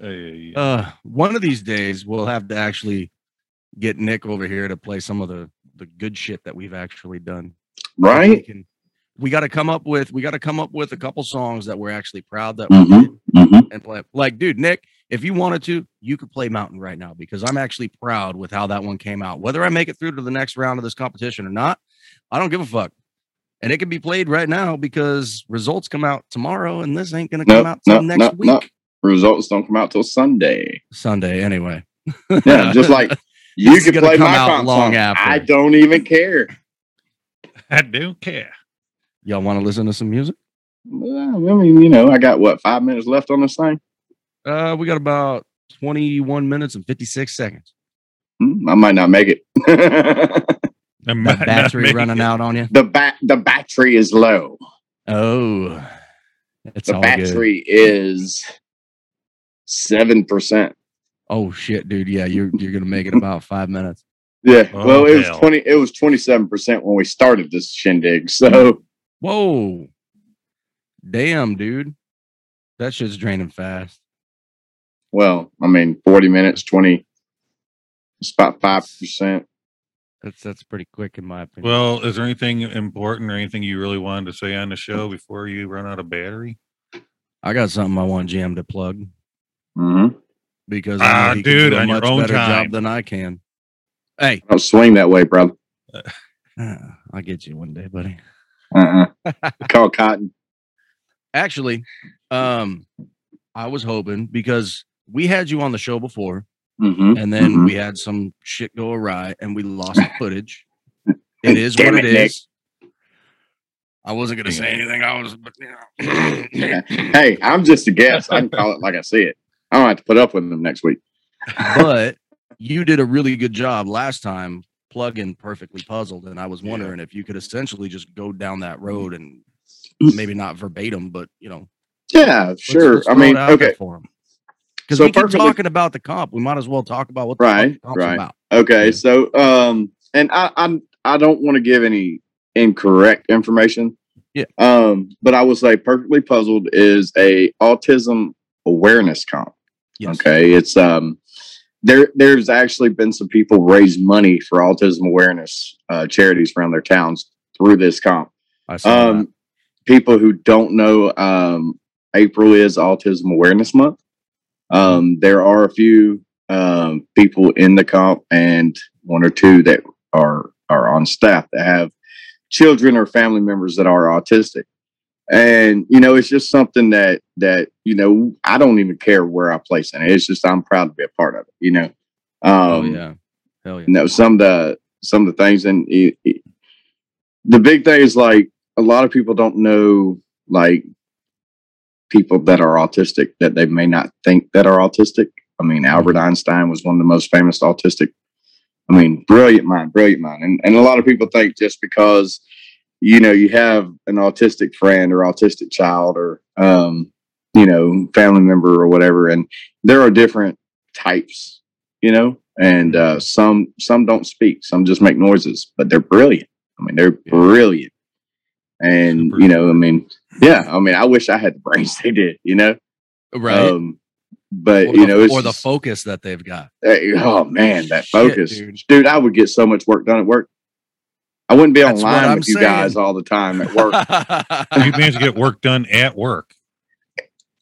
do. Uh, one of these days we'll have to actually get Nick over here to play some of the the good shit that we've actually done. We Right? can- We got to come up with we got to come up with a couple songs that we're actually proud that we Mhm. did hmm and play. Like, dude, Nick, if you wanted to, you could play Mountain right now because I'm actually proud with how that one came out. Whether I make it through to the next round of this competition or not, I don't give a fuck. And it can be played right now because results come out tomorrow, and this ain't gonna come Nope, out till nope, next nope, week. Results don't come out till Sunday. Sunday, anyway. Yeah, just like you This can play come my out comp long song. after. I don't even care. I don't care. Y'all want to listen to some music? Well, I mean, you know, I got what five minutes left on this thing. Uh, we got about 21 minutes and 56 seconds. Hmm, I might not make it. I might That not battery make running it. out on you. the bat the battery is low. Oh, it's The all good. battery is seven percent. Oh shit, dude. Yeah, you're you're gonna make it about five minutes. Yeah. Oh, well, it hell. was twenty. It was twenty seven percent when we started this shindig. So Whoa. Damn, dude. That shit's draining fast. well, I mean, forty minutes, twenty. It's about five percent. That's that's pretty quick in my opinion. Well, is there anything important or anything you really wanted to say on the show before you run out of battery? I got something I want Jam to plug hmm because Ah, I know he can dude, do a on your much own better time. job than I can. Hey, Don't swing that way, brother. I'll get you one day, buddy. Uh-uh. Call cotton. Actually, um, I was hoping because we had you on the show before, hmm and then Mhm. we had some shit go awry, and we lost the footage. It is Damn what it, it Nick. I wasn't gonna say anything. I was, but you know. Hey, I'm just a guest. I can call it like I see it. I don't have to put up with them next week. but you did a really good job last time plugging perfectly puzzled and i was wondering if you could essentially just go down that road and maybe not verbatim but you know Yeah, let's- sure. let's I mean, out there okay, because So we keep talking about the comp we might as well talk about what the Right, comp's right. about okay. Yeah. So, um, and I, I'm I don't want to give any incorrect information. Yeah. Um, but I would say perfectly puzzled is a autism awareness comp. Yes Okay, it's um there there's actually been some people raise money for autism awareness uh, charities around their towns through this comp. i saw Um, people who don't know, um, April is Autism Awareness Month. Um, there are a few um, people in the comp and one or two that are are on staff that have children or family members that are autistic. And you know, it's just something that that you know I don't even care where I place in it. It's just I'm proud to be a part of it. You know, oh um, yeah. Hell yeah. you know some of the some of the things and it, it- the big thing is like a lot of people don't know like people that are autistic that they may not think that are autistic. I mean albert einstein was one of the most famous autistic i mean brilliant mind brilliant mind. And, and a lot of people think just because you know you have an autistic friend or autistic child or um you know family member or whatever and there are different types you know? And uh some some don't speak some just make noises but they're brilliant. I mean they're brilliant. And Super. you know i mean yeah i mean i wish i had the brains they did you know? Right. Um but or, you the, know it's or the focus that they've got. Hey, oh man that focus. dude. dude. i would get so much work done at work i wouldn't be That's online I'm with you guys all the time at work. You managed to get work done at work.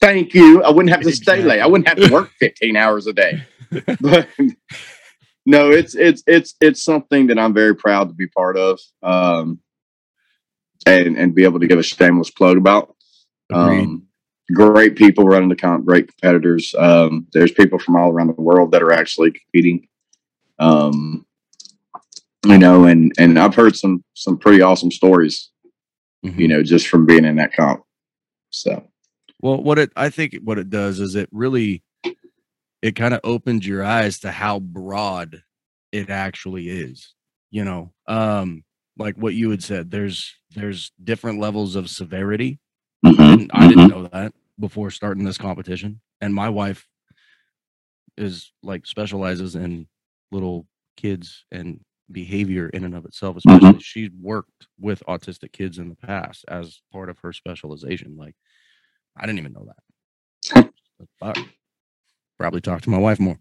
thank you. I wouldn't have to stay late. I wouldn't have to work 15 hours a day. But no it's it's it's it's something that i'm very proud to be part of um and and be able to give a shameless plug about. Agreed. um great people running the comp great competitors. Um there's people from all around the world that are actually competing. Um you know and and i've heard some some pretty awesome stories Mhm. you know just from being in that comp so Well, what it I think what it does is it really it kind of opens your eyes to how broad it actually is. You know, um, like what you had said. There's there's different levels of severity. mhm, And I didn't mhm. know that before starting this competition. And my wife is like specializes in little kids and behavior in and of itself. Mm-hmm. Especially she's worked with autistic kids in the past as part of her specialization. Like I didn't even know that. Fuck. Probably talk to my wife more.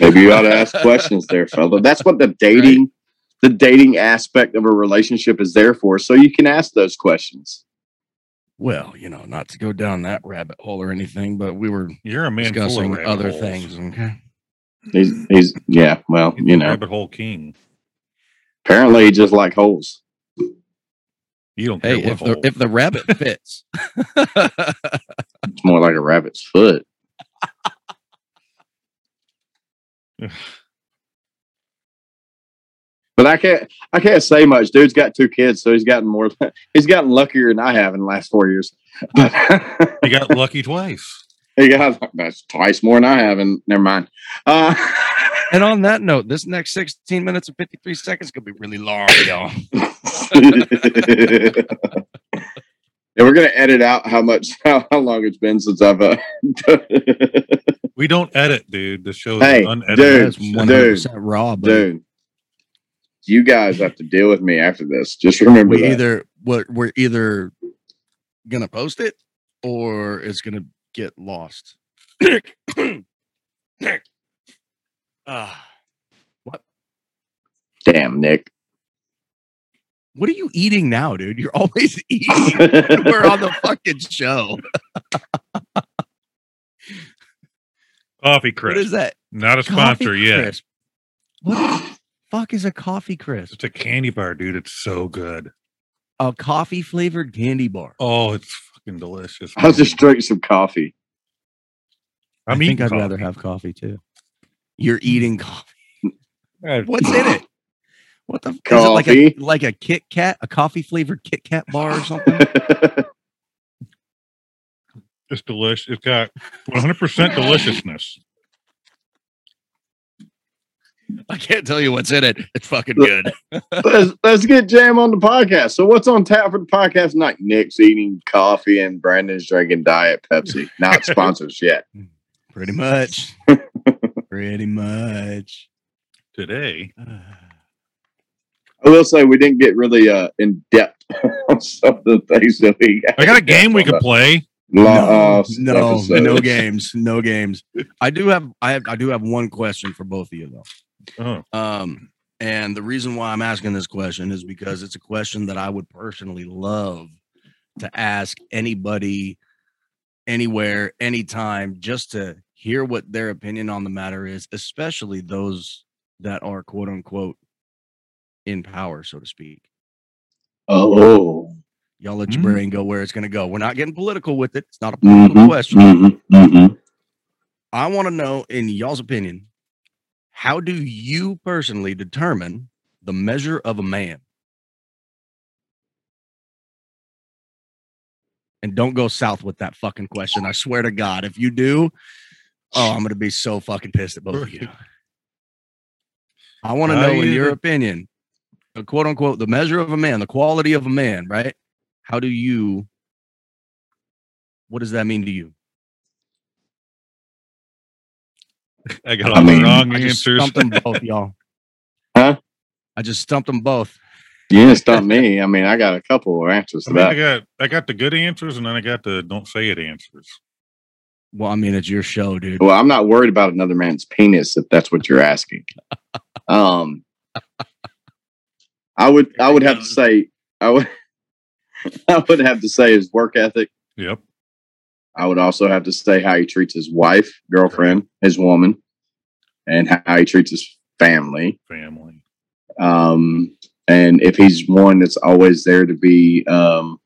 Maybe you ought to ask questions there, fella. That's what the dating, the dating aspect of a relationship is there for, so you can ask those questions. Well, you know, not to go down that rabbit hole or anything, but we were You're a man discussing other holes. things. Okay. He's, he's, yeah. Well, He's you know, rabbit hole king. Apparently he just like holes. You don't care Hey, what if the hole. if the rabbit fits. It's more like a rabbit's foot. But I can't, I can't say much. Dude's got two kids, so he's gotten more. He's gotten luckier than I have in the last four years. you got lucky twice. he got that's twice more than I have, and never mind. Uh, and on that note, this next 16 minutes and 53 seconds could be really long, y'all. and we're gonna edit out how much how, how long it's been since I've uh, We don't edit, dude. The show is Hey, unedited. dude, That's 100% raw, but dude. You guys have to deal with me after this. Just remember we that. either what we're either gonna post it or it's gonna get lost. Nick, Nick. Ah, What? Damn, Nick. What are you eating now, dude? You're always eating. when We're on the fucking show. Coffee What crisp. is that? Not a Coffee sponsor yet. crisp. What the fuck is a coffee crisp? It's a candy bar, dude. It's so good. A coffee flavored candy bar. Oh, it's fucking delicious. I'll just drink some coffee. i mean, I'm think I'd rather have coffee too. You're eating coffee. What's in it? What the? Is it like Coffee. a like a Kit Kat, a coffee flavored Kit Kat bar or something? It's delicious. It's got 100% deliciousness. I can't tell you what's in it. It's fucking good. let's, let's get Jam on the podcast. So, what's on tap for the podcast tonight? Nick's eating coffee and Brandon's drinking Diet Pepsi. Not sponsors yet. Pretty much. Pretty much. Today, I will say we didn't get really uh, in depth on some of the things that we. I got a game we could play. No, Lost no, no games, no games. I do have, I have, I do have one question for both of you though. Oh, Um, and the reason why I'm asking this question is because it's a question that I would personally love to ask anybody, anywhere, anytime, just to hear what their opinion on the matter is, especially those that are quote unquote in power, so to speak. Oh. Y'all let your Mm. brain go where it's going to go. We're not getting political with it. It's not a political Mhm, question. mhm, mhm. I want to know, in y'all's opinion, how do you personally determine the measure of a man? And don't go south with that fucking question. I swear to God, if you do, oh, I'm gonna be so fucking pissed at both of you. I want to know, in your opinion, quote unquote, the measure of a man, the quality of a man, right? How do you? What does that mean to you? I got I all mean, the wrong I just answers. stumped them both, y'all. Huh? I just stumped them both. You didn't stop me. I mean, I got a couple of answers I, to mean, I got I got the good answers and then I got the don't say it answers. Well, I mean, it's your show, dude. Well, I'm not worried about another man's penis if that's what you're asking. Um, I would, I would have to say, I would, I would have to say his work ethic. Yep. I would also have to say how he treats his wife, girlfriend, his woman, and how he treats his family. Family. Um, and if he's one that's always there to be um,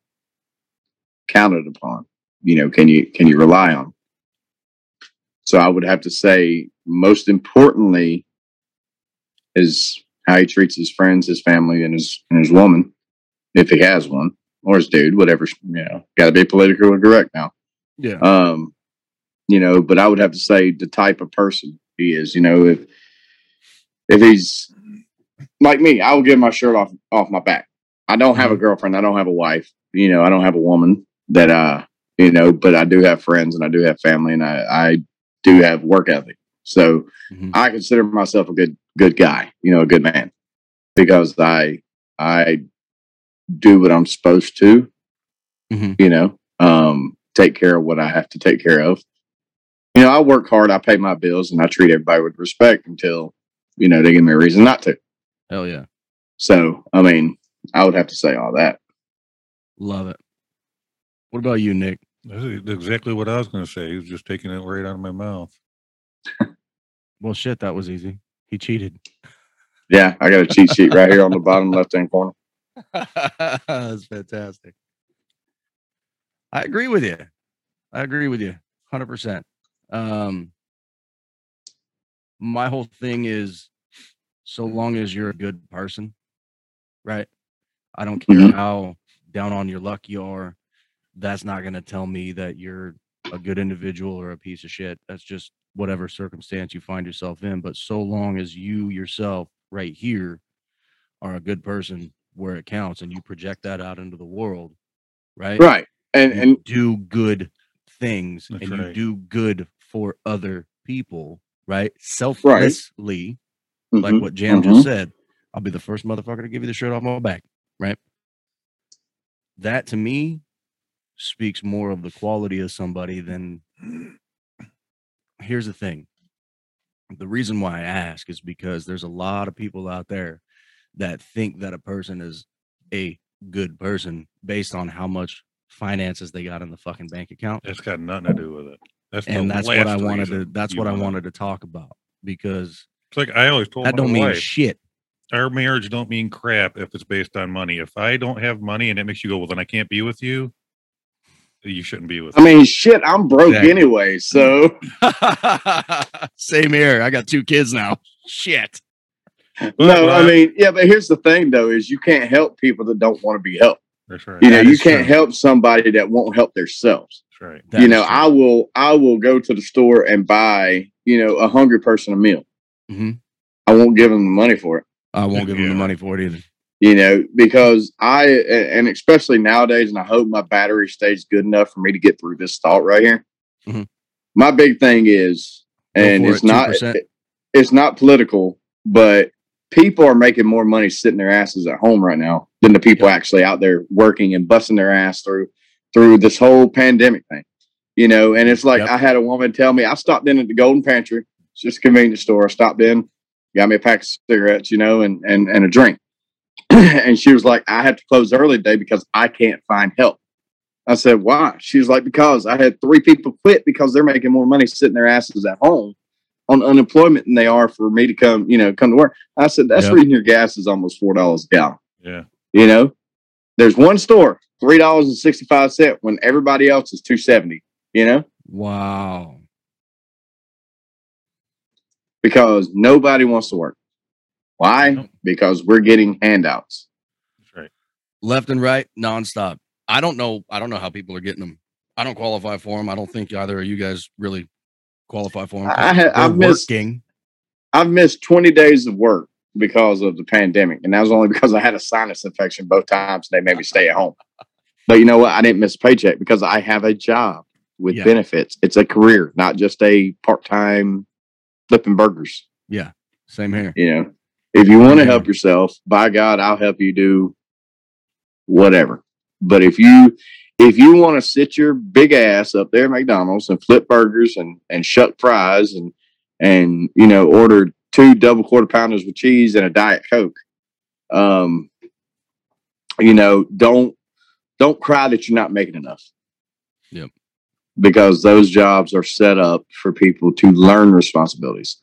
counted upon, you know, can you can you rely on? So I would have to say, most importantly, is how he treats his friends, his family, and his and his woman, if he has one, or his dude, whatever. You know, got to be politically correct now. Yeah. Um, you know, but I would have to say the type of person he is. You know, if if he's like me, I will give my shirt off off my back. I don't have a girlfriend. I don't have a wife. You know, I don't have a woman that uh, you know, but I do have friends and I do have family and I I do have work ethic. So Mhm. I consider myself a good good guy. You know, a good man because I I do what I'm supposed to. Mhm. You know, um, take care of what I have to take care of. You know, I work hard. I pay my bills, and I treat everybody with respect until you know they give me a reason not to. Hell yeah. So, I mean, I would have to say all that. Love it. What about you, Nick? That's exactly what I was going to say. He was just taking it right out of my mouth. Well, shit, that was easy. He cheated. Yeah, I got a cheat sheet right here on the bottom left hand corner. That's fantastic. I agree with you. I agree with you 100%. Um, my whole thing is so long as you're a good person, right? I don't care Mhm. how down on your luck you are. That's not going to tell me that you're a good individual or a piece of shit. That's just whatever circumstance you find yourself in. But so long as you yourself, right here, are a good person where it counts and you project that out into the world, right? Right. And you and do good things That's and you do good for other people, right? Selflessly, like mhm, what Jam mhm. just said. I'll be the first motherfucker to give you the shirt off my back, right? That to me speaks more of the quality of somebody than here's the thing. The reason why I ask is because there's a lot of people out there that think that a person is a good person based on how much finances they got in the fucking bank account. It's got nothing to do with it. That's And that's what I wanted to that's what I wanted to talk about because It's like I always told that my don't mean wife, shit. our marriage don't mean crap if it's based on money. If I don't have money and it makes you go, well, then I can't be with you. You shouldn't be with. I mean, shit, I'm broke Exactly. anyway. So Same here. I got two kids now. Shit. But- no, but I mean, yeah, but here's the thing though: is you can't help people that don't want to be helped. that's right. You know, That you can't true. help somebody that won't help themselves. That's right. That you know, true. I will, I will go to the store and buy, you know, a hungry person a meal. Mhm. I won't give them the money for it. I won't give them the money for it either. you know, because I and especially nowadays, and I hope my battery stays good enough for me to get through this thought right here. Mhm. My big thing is, and it's it, not 2%. it's not political, but people are making more money sitting their asses at home right now than the people Yep. actually out there working and busting their ass through through this whole pandemic thing. You know, and it's like Yep. I had a woman tell me I stopped in at the Golden Pantry, it's just a convenience store. I stopped in, got me a pack of cigarettes, you know, and and and a drink. and she was like, I had to close early today because I can't find help. I said, why? She was like, because I had three people quit because they're making more money sitting their asses at home on unemployment than they are for me to come, you know, come to work. I said, that's Yep. the reason your gas is almost four dollars a gallon. Yeah. You know, there's one store, three dollars and sixty five cent when everybody else is two seventy. You know, Wow. because nobody wants to work. Why? Nope. Because we're getting handouts. That's right. Left and right, nonstop. I don't know. I don't know how people are getting them. I don't qualify for them. I don't think either of you guys really qualify for them. I ha- I've missed- working. I've missed 20 days of work because of the pandemic. And that was only because I had a sinus infection both times. They made me stay at home. But you know what? I didn't miss a paycheck because I have a job with Yeah. benefits. It's a career, not just a part time flipping burgers. Yeah. Same here. You know, if you want to help yourself, by God, I'll help you do whatever. But if you if you want to sit your big ass up there at McDonald's and flip burgers and and shuck fries and and you know order two double quarter pounders with cheese and a diet coke, um, you know, don't don't cry that you're not making enough. Yep. Because those jobs are set up for people to learn responsibilities.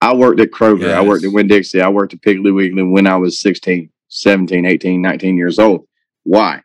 I worked at Kroger. I worked at Yes. Winn Dixie. I worked at Piggly Wiggly when I was 16, 17, 18, 19 years old. Why?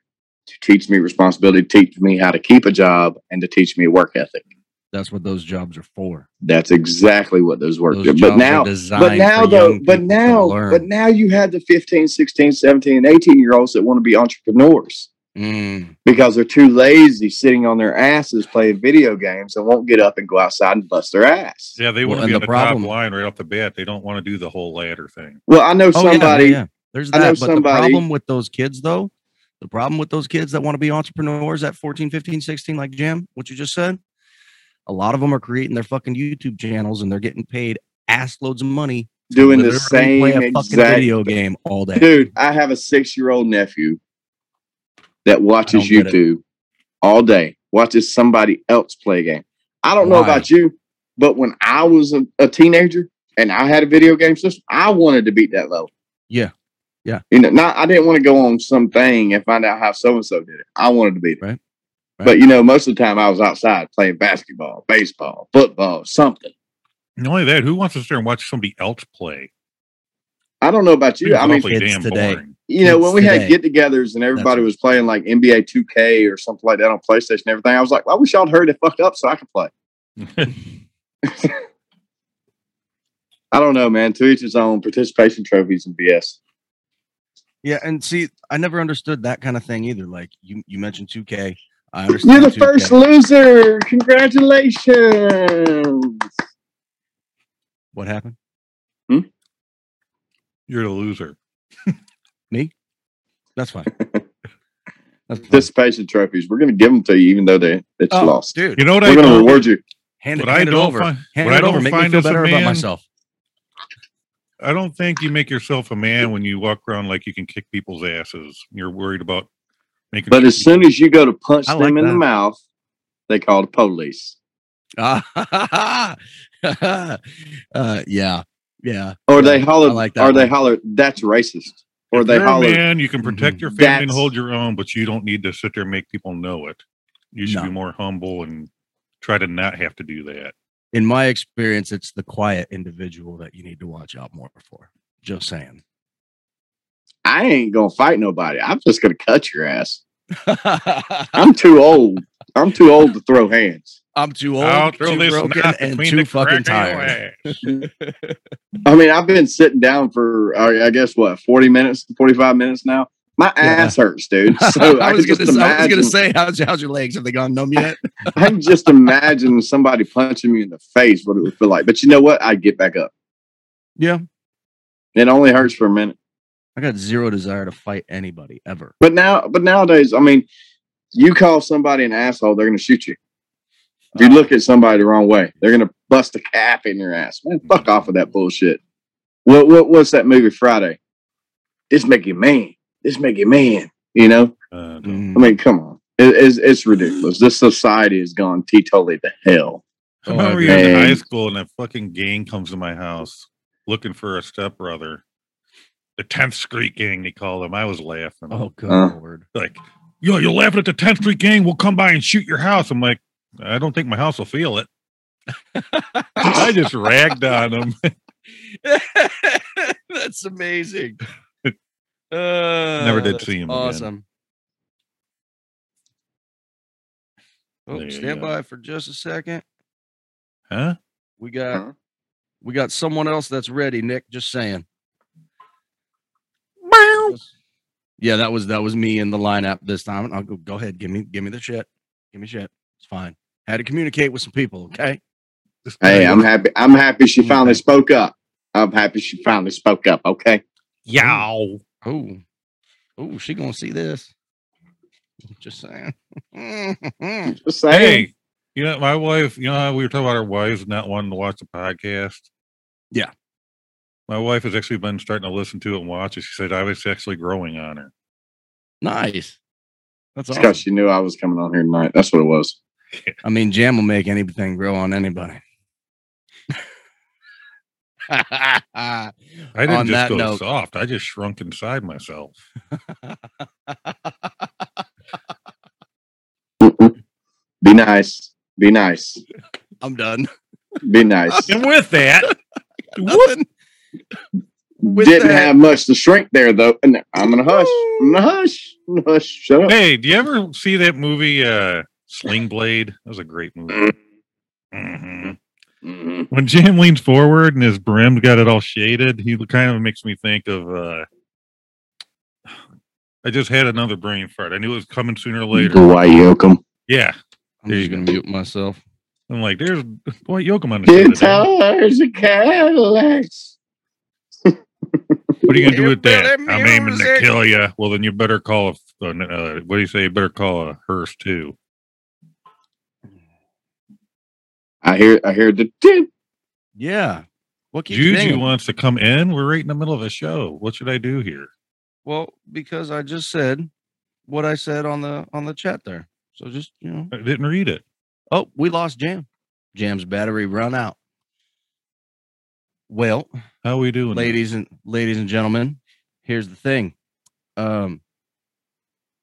To teach me responsibility, teach me how to keep a job, and to teach me work ethic. That's what those jobs are for. That's exactly what those work Those do. jobs But now, designed but now for though, but now, but now you have the 15, 16, 17, and 18 year olds that want to be entrepreneurs Mm, because they're too lazy sitting on their asses playing video games and won't get up and go outside and bust their ass. Yeah, they Well, want to be the on the problem- top line right off the bat. They don't want to do the whole ladder thing. Well, I know Oh, yeah, somebody. yeah, yeah. There's I know that. But the problem with those kids, though, the problem with those kids that want to be entrepreneurs at 14, 15, 16, like Jim, what you just said, a lot of them are creating their fucking YouTube channels and they're getting paid ass loads of money doing the same play a fucking exact video game all day. dude. I have a six year old nephew that watches don't get it. YouTube all day, watches somebody else play a game. I don't know about you, but when I was a, a teenager and I had a video game system, I wanted to beat that level. Yeah. Yeah. You know, not I didn't want to go on something and find out how so and so did it. I wanted to be it. Right. Right. But you know, most of the time I was outside playing basketball, baseball, football, something. Not only that, who wants to sit there and watch somebody else play? I don't know about you. Seems I mean, awfully kids damn today. boring. you know, when kids we had get-togethers and everybody what- was playing like NBA 2K or something like that on PlayStation and everything, I was like, I wish y'all hurry the fuck up so I could play. I don't know, man. To each his own. Participation trophies and BS. Yeah, and see, I never understood that kind of thing either. Like you, you mentioned 2K. I understand. You're the 2K. first loser. Congratulations. What happened? Hmm? You're the loser. Me? That's fine. That's fine. Participation trophies. We're going to give them to you, even though they it's Oh, lost. dude. You know what We're I going to don't- reward you. hand it, what I it over. find- hand it I over. don't Make me feel as a better about myself. I don't think you make yourself a man when you walk around like you can kick people's asses. You're worried about making. But as soon as you go to punch I them like in the mouth, they call the police. uh, yeah, yeah. Or they holler, I like that or they holler, that's racist. or If they you're a holler. man, you can protect your family and hold your own, but you don't need to sit there and make people know it. You should be more humble and try to not have to do that. In my experience, it's the quiet individual that you need to watch out more for. Just saying. I ain't gonna fight nobody. I'm just gonna cut your ass. I'm I'm too old. I'm too old to throw hands. I'm too old, I'll throw too this broken, and too fucking crack of your tired. I mean, I've been sitting down for uh, I guess what 40 minutes, 45 minutes now. My Yeah. ass hurts, dude. So I, I was gonna, just say, I was gonna say, how's, how's your legs? Have they gone numb yet? I can just imagine somebody punching me in the face, what it would feel like. But you know what? I'd get back up. yeah. It only hurts for a minute. I got zero desire to fight anybody ever. But now, but nowadays, I mean, you call somebody an asshole, they're gonna shoot you. If you uh-huh. look at somebody the wrong way, they're gonna bust a cap in your ass. Man, fuck off with that bullshit. What what what's that movie Friday? It's you man. This make you man. You know? Uh, don't- Mm. I mean, come on. It- it's, it's ridiculous. This society has gone teetotally to hell. I Oh, remember you in high school and a fucking gang comes to my house looking for a stepbrother. The 10th Street gang, they call them. I was laughing. Oh, good Huh? lord. Like, yo, you're laughing at the 10th Street gang. We'll come by and shoot your house. I'm like, I don't think my house will feel it. I just ragged on them. That's amazing. Never Uh, did see him again. Awesome. Oh, There you stand go. by for just a second. Huh? We got Huh? we got someone else that's ready, Nick. Just saying. Yeah, that was that was me in the lineup this time. I'll go go ahead, give me give me the shit. Give me shit. It's fine. Had to communicate with some people, okay? Hey, I'm happy. I'm happy she finally spoke up. I'm happy she finally spoke up. Okay. Yow. Oh, oh, she gonna see this. Just saying. Just saying. Hey, you know, my wife, you know how we were talking about our wives not wanting to watch the podcast? Yeah. My wife has actually been starting to listen to it and watch it. She said I was actually growing on her. nice. That's It's awesome. because she knew I was coming on here tonight. That's what it was. I mean, jam will make anything grow on anybody. I didn't On just that go note- soft. I just shrunk inside myself. Be nice. Be nice. I'm done. Be nice. And with that, Nothing. With Didn't that- have much to shrink there though. And I'm gonna hush. I'm gonna hush. I'm gonna hush. Shut up. hey, do you ever see that movie, uh, Sling Blade? That was a great movie. hmm Mhm. When Jam leans forward and his brim got it all shaded, he kind of makes me think of. uh I just had another brain fart. I knew it was coming sooner or later. Dwight Yoakam. Yeah, I'm There just gonna mute myself. I'm like, there's boy Yoakam on the show today. Guitars and Cadillacs. What are you gonna do with that? I'm aiming to kill you. Well, then you better call a. Uh, uh, what do you say? You better call a hearse too. I hear. I hear the tip. Yeah. What keeps Juju dinging? wants to come in. We're right in the middle of a show. What should I do here? Well, because I just said what I said on the on the chat there. So just you know. I didn't read it. Oh, we lost Jam. Jam's battery run out. Well, How are we doing? there? ladies and ladies and gentlemen, here's the thing. Um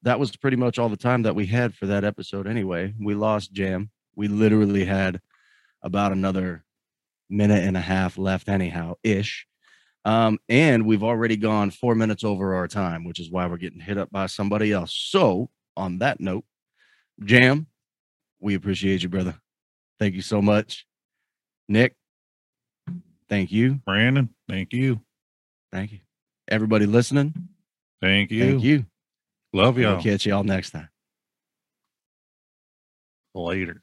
that was pretty much all the time that we had for that episode anyway. We lost Jam. We literally had about another minute and a half left anyhow ish. Um and we've already gone 4 minutes over our time, which is why we're getting hit up by somebody else. So, on that note, Jam, we appreciate you, brother. Thank you so much. Nick, thank you. Brandon, thank you. Thank you. Everybody listening, Thank you. thank you. Love We'll y'all. catch y'all next time. Later.